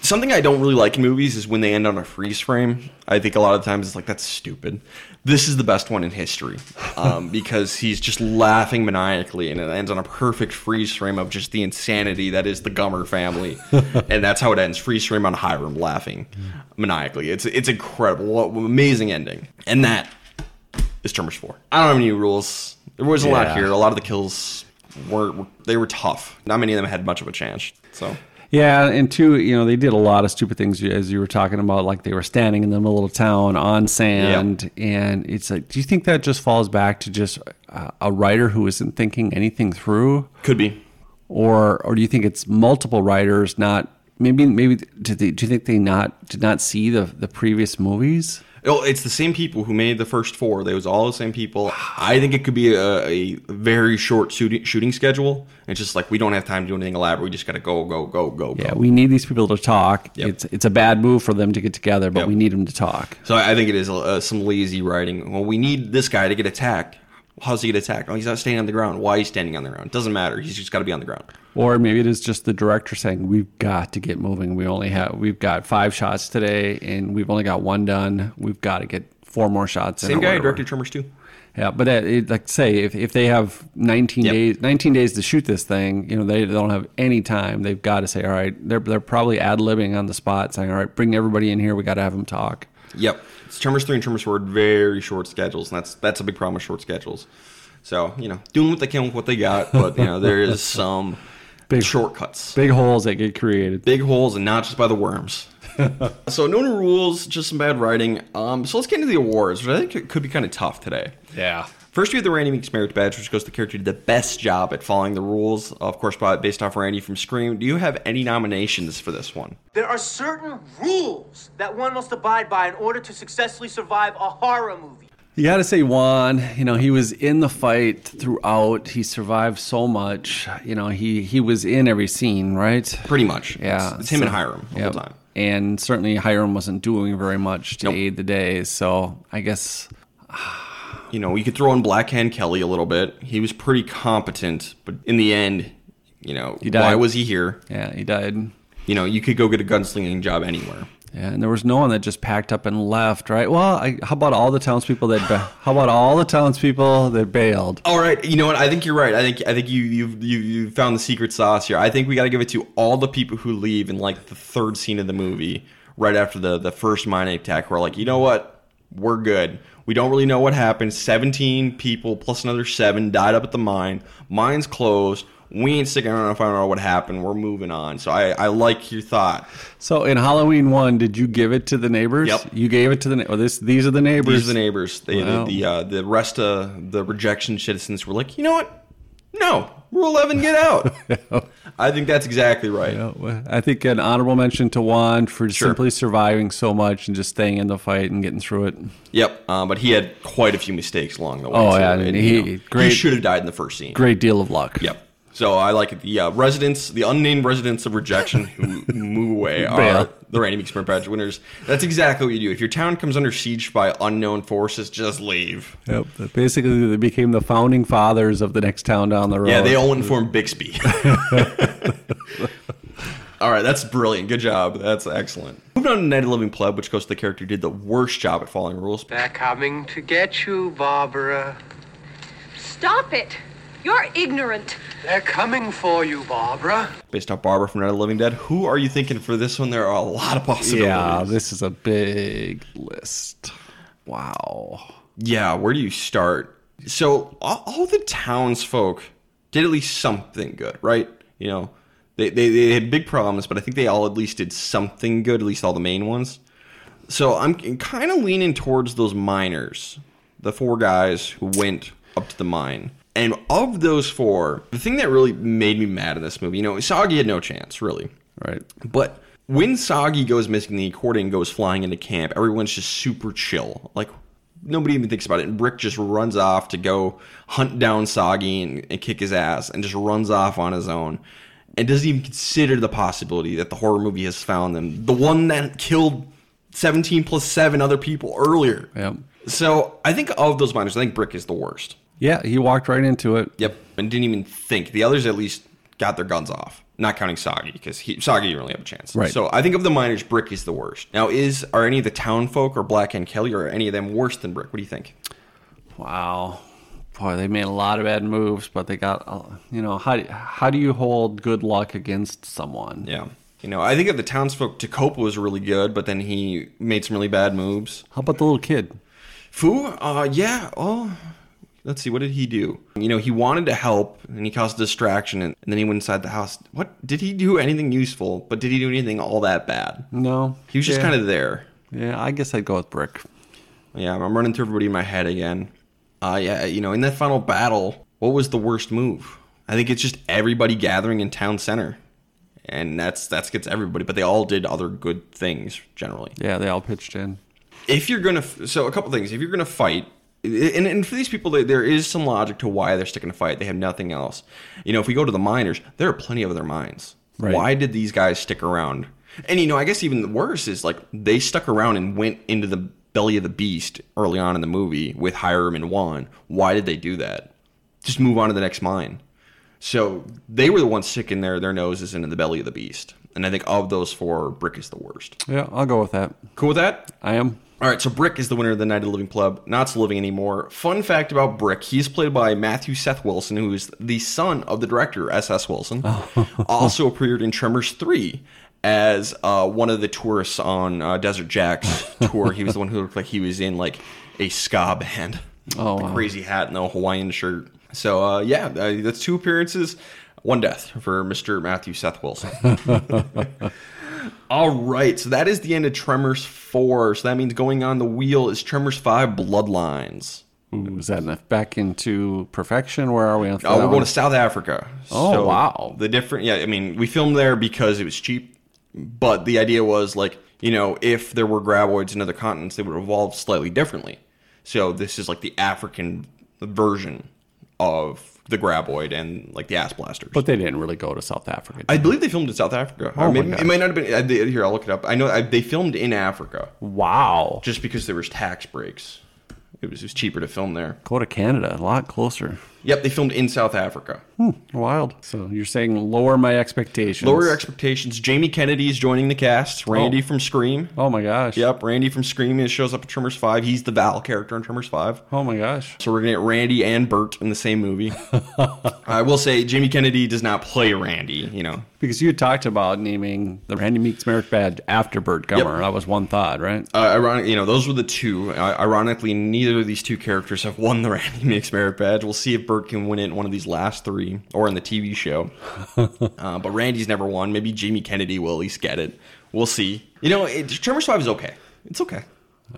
Something I don't really like in movies is when they end on a freeze frame. I think a lot of times it's like that's stupid. This is the best one in history um, because he's just laughing maniacally, and it ends on a perfect freeze frame of just the insanity that is the Gummer family, and that's how it ends. Freeze frame on Hiram laughing maniacally. It's it's incredible, amazing ending, and that is Tremors Four. I don't have any rules. There was a lot here. A lot of the kills were they were tough. Not many of them had much of a chance. So Yeah, and two, you know, they did a lot of stupid things as you were talking about, like they were standing in the middle of town on sand, and it's like, do you think that just falls back to just a, a writer who isn't thinking anything through, could be. or or do you think it's multiple writers not? Maybe maybe did they, do you think they not did not see the the previous movies? Oh, it's the same people who made the first four. They was all the same people. I think it could be a, a very short shooting, shooting schedule. It's just like we don't have time to do anything elaborate. We just got to go, go, go, go, Yeah, go. we need these people to talk. Yep. It's it's a bad move for them to get together, but Yep. we need them to talk. So I think it is uh, some lazy writing. Well, we need this guy to get attacked. How's he get attacked? Oh, he's not standing on the ground. Why is he standing on the ground? Doesn't matter. He's just got to be on the ground. Or maybe it is just the director saying, "We've got to get moving. We only have we've got five shots today, and we've only got one done. We've got to get four more shots." Same guy who whatever." directed Tremors too. Yeah, but that, it, like say if, if they have 19 Yep. days 19 days to shoot this thing, you know they, they don't have any time. They've got to say, "All right." They're they're probably ad libbing on the spot, saying, "All right, bring everybody in here. We got to have them talk." Yep. It's Tremors 3 and Tremors 4 very short schedules, and that's that's a big problem with short schedules. So, you know, doing what they can with what they got, but, you know, there is some Big- shortcuts. Big holes that get created. Big holes and not just by the worms. so, no new rules, just some bad writing. Um, so, let's get into the awards, which I think it could be kind of tough today. Yeah. First, we have the Randy Meeks Merit Badge, which goes to the character who did the best job at following the rules, of course, by- based off Randy from Scream. Do you have any nominations for this one? There are certain rules that one must abide by in order to successfully survive a horror movie. You got to say Juan. You know he was in the fight throughout. He survived so much. You know he he was in every scene, right? Pretty much. Yeah, It's, it's him so- and Hiram the Yep. whole time. And certainly Hiram wasn't doing very much to Nope. aid the day. So I guess you know, you could throw in Black Hand Kelly a little bit. He was pretty competent, but in the end, you know, why was he here? yeah, he died. You know, you could go get a gunslinging job anywhere. Yeah, and there was no one that just packed up and left, right? Well, I, how about all the townspeople that? Ba- how about all the townspeople that bailed? All right, you know what? I think you're right. I think I think you you've you you found the secret sauce here. I think we got to give it to all the people who leave in like the third scene of the movie, right after the the first mine attack. We're like, you know what? We're good. We don't really know what happened. Seventeen people plus another seven died up at the mine. Mine's closed. We ain't sticking around to find out what happened. We're moving on. So I, I like your thought. So in Halloween one, did you give it to the neighbors? Yep. You gave it to the. Oh, this these are the neighbors. These are the neighbors. They, Wow. the the, uh, the rest of the rejection citizens were like, you know what? No, Rule Eleven, get out. I think that's exactly right. Yeah, well, I think an honorable mention to Juan for Sure. simply surviving so much and just staying in the fight and getting through it. Yep, uh, but he had quite a few mistakes along the way. Oh, yeah, he- you know, great- He should have died in the first scene. Great deal of luck. Yep. So I like it. The uh, residents, the unnamed residents of rejection who move away are Bail. the Randy Meeks Merit Badge winners. That's exactly what you do. If your town comes under siege by unknown forces, just leave. Yep. Basically, they became the founding fathers of the next town down the road. Yeah, they all went and formed Bixby. all right, that's brilliant. Good job. That's excellent. Moving on to Night of Living Pleb, which goes to the character who did the worst job at following rules. They're coming to get you, Barbara. Stop it! You're ignorant. They're coming for you, Barbara. Based off Barbara from Night of the Living Dead. Who are you thinking for this one? There are a lot of possibilities. Yeah, this is a big list. Wow. Yeah, where do you start? So all, all the townsfolk did at least something good, right? You know, they, they they had big problems, but I think they all at least did something good. At least all the main ones. So I'm kind of leaning towards those miners, the four guys who went up to the mine. And of those four, the thing that really made me mad in this movie, you know, Soggy had no chance, really. Right. But when Soggy goes missing, the accordion goes flying into camp. Everyone's just super chill. Like nobody even thinks about it. And Brick just runs off to go hunt down Soggy and, and kick his ass, and just runs off on his own, and doesn't even consider the possibility that the horror movie has found them. The one that killed seventeen plus seven other people earlier. Yep. So I think of those miners, I think Brick is the worst. Yeah, he walked right into it. Yep, and didn't even think. The others at least got their guns off. Not counting Soggy, because Soggy didn't really have a chance. Right. So I think of the miners, Brick is the worst. Now, is are any of the town folk or Black Hand Kelly or any of them worse than Brick? What do you think? Wow. Boy, they made a lot of bad moves, but they got, uh, you know, how, how do you hold good luck against someone? Yeah. You know, I think of the townsfolk, Tecopa was really good, but then he made some really bad moves. How about the little kid? Fu, uh, yeah, oh, let's see, what did he do? You know, he wanted to help and he caused a distraction and, and then he went inside the house. What did he do anything useful? But did he do anything all that bad? No. He was just Yeah. kind of there. Yeah, I guess I'd go with Brick. Yeah, I'm running through everybody in my head again. Uh, yeah, you know, in that final battle, what was the worst move? I think it's just everybody gathering in town center, and that's that's gets everybody. But they all did other good things generally. Yeah, they all pitched in. If you're gonna, so a couple things. If you're gonna fight, and, and for these people, there- is some logic to why they're sticking to fight. They have nothing else. You know, if we go to the miners, there are plenty of other mines. Right. Why did these guys stick around? And you know, I guess even worse is like they stuck around and went into the belly of the beast early on in the movie with Hiram and Juan. Why did they do that? Just move on to the next mine. So they were the ones sticking their their noses into the belly of the beast. And I think of those four, Brick is the worst. Yeah, I'll go with that. Cool with that? I am. All right, so Brick is the winner of the Night of the Living Club. Not living anymore. Fun fact about Brick: he's played by Matthew Seth Wilson, who is the son of the director S.S. Wilson. also appeared in Tremors Three as uh, one of the tourists on uh, Desert Jack's tour. He was the one who looked like he was in like a ska band. Oh, the wow. crazy hat and the Hawaiian shirt. So uh, yeah, uh, that's two appearances, one death for Mr. Matthew Seth Wilson. All right, so that is the end of Tremors 4. So that means going on the wheel is Tremors 5 Bloodlines. Ooh, is that enough? back into perfection? Where are we on? Oh, we're going to South Africa. Oh, wow. The different, yeah, I mean, we filmed there because it was cheap, but the idea was like, you know, if there were graboids in other continents, they would evolve slightly differently. So this is like the African version of the graboid and like the ass blasters. But they didn't really go to South Africa. I believe they filmed in South Africa. Oh or my it might not have been. uh, they- Here, I'll look it up. I know I, they filmed in Africa wow. just because there was tax breaks. It was, it was cheaper to film there. Go to Canada, a lot closer. Yep, they filmed in South Africa. Hmm, Wild. So you're saying lower my expectations. Lower your expectations. Jamie Kennedy is joining the cast. Randy Oh. from Scream. Oh my gosh. Yep, Randy from Scream is- shows up in Tremors 5. He's the Val character in Tremors 5. Oh my gosh. So we're going to get Randy and Burt in the same movie. I will say Jamie Kennedy does not play Randy, you know. Because you had talked about naming the Randy Meeks merit badge after Burt Gummer. That was one thought, right? Uh, ironic, you know, those were the two. Uh, ironically, neither of these two characters have won the Randy Meeks Merit Badge. We'll see if Burt can win it in one of these last three or in the TV show. uh, but Randy's never won. Maybe Jamie Kennedy will at least get it. We'll see. You know, it, Tremors 5 is okay. It's okay.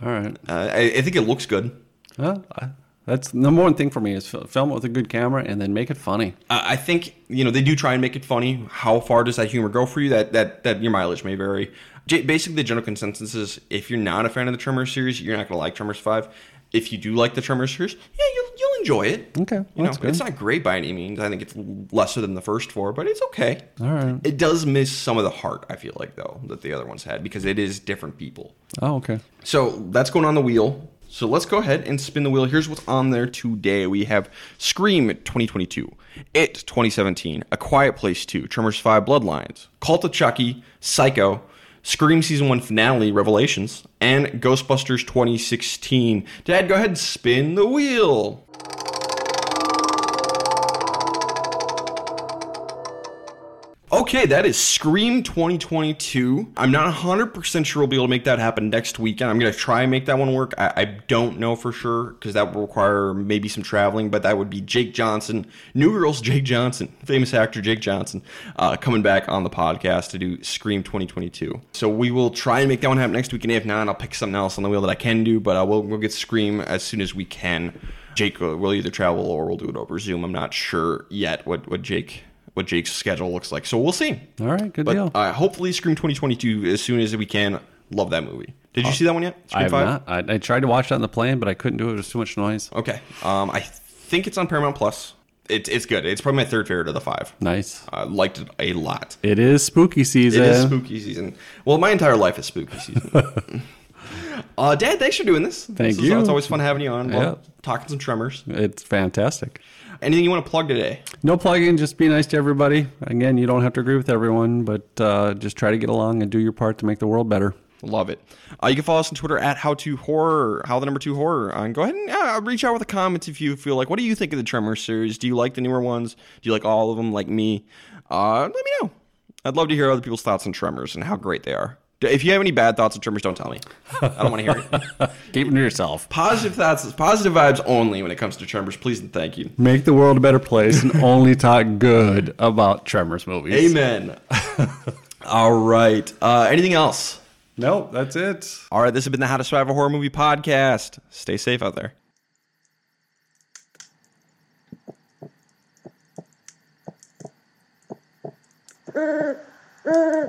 All right. Uh, I, I think it looks good. Well, I, that's the number one thing for me is film it with a good camera and then make it funny. Uh, I think you know they do try and make it funny. How far does that humor go for you? That that that your mileage may vary. Basically, the general consensus is if you're not a fan of the Tremors series, you're not going to like Tremors Five. If you do like the Tremors series, yeah, you'll you'll enjoy it. Okay, you know it's not great by any means. I think it's lesser than the first four, but it's okay. All right. It does miss some of the heart. I feel like though that the other ones had because it is different people. Oh, okay. So that's going on the wheel. So let's go ahead and spin the wheel. Here's what's on there today. We have Scream 2022, It 2017, A Quiet Place 2, Tremors 5 Bloodlines, Cult of Chucky, Psycho, Scream Season 1 Finale Revelations, and Ghostbusters 2016. Dad, go ahead and spin the wheel. Okay, that is Scream 2022. I'm not 100% sure we'll be able to make that happen next weekend. I'm going to try and make that one work. I, I don't know for sure because that will require maybe some traveling, but that would be Jake Johnson, New Girls Jake Johnson, famous actor Jake Johnson, uh, coming back on the podcast to do Scream 2022. So we will try and make that one happen next week, and if not, I'll pick something else on the wheel that I can do, but uh, we'll, we'll get Scream as soon as we can. Jake will will either travel or we'll do it over Zoom. I'm not sure yet what, what Jake what Jake's schedule looks like. So we'll see. All right. Good But deal. uh, hopefully, Scream 2022 as soon as we can. Love that movie. Did you see that one yet? I have not. I, I tried to watch that on the plane, but I couldn't do it. It was too much noise. Okay. Um, I think it's on Paramount Plus. It's it's good. It's probably my third favorite of the five. Nice. I liked it a lot. It is spooky season. It is spooky season. Well, my entire life is spooky season. uh, Dad, thanks for doing this. Thank This is- you. it's always fun having you on. Yeah. Talking some tremors. It's fantastic. Anything you want to plug today? No plugging. Just be nice to everybody. Again, you don't have to agree with everyone, but uh, just try to get along and do your part to make the world better. Love it. Uh, you can follow us on Twitter at how to horror, how the number two horror. Uh, and go ahead and uh, reach out with the comments if you feel like, what do you think of the Tremor series? Do you like the newer ones? Do you like all of them like me? Uh, let me know. I'd love to hear other people's thoughts on Tremors and how great they are. If you have any bad thoughts on Tremors, don't tell me. I don't want to hear it. Keep them to yourself. Positive thoughts, positive vibes only when it comes to Tremors. Please and thank you. Make the world a better place and only talk good about Tremors movies. Amen. All right. Uh, anything else? No, that's it. All right. This has been the How to Survive a Horror Movie podcast. Stay safe out there. Uh, uh.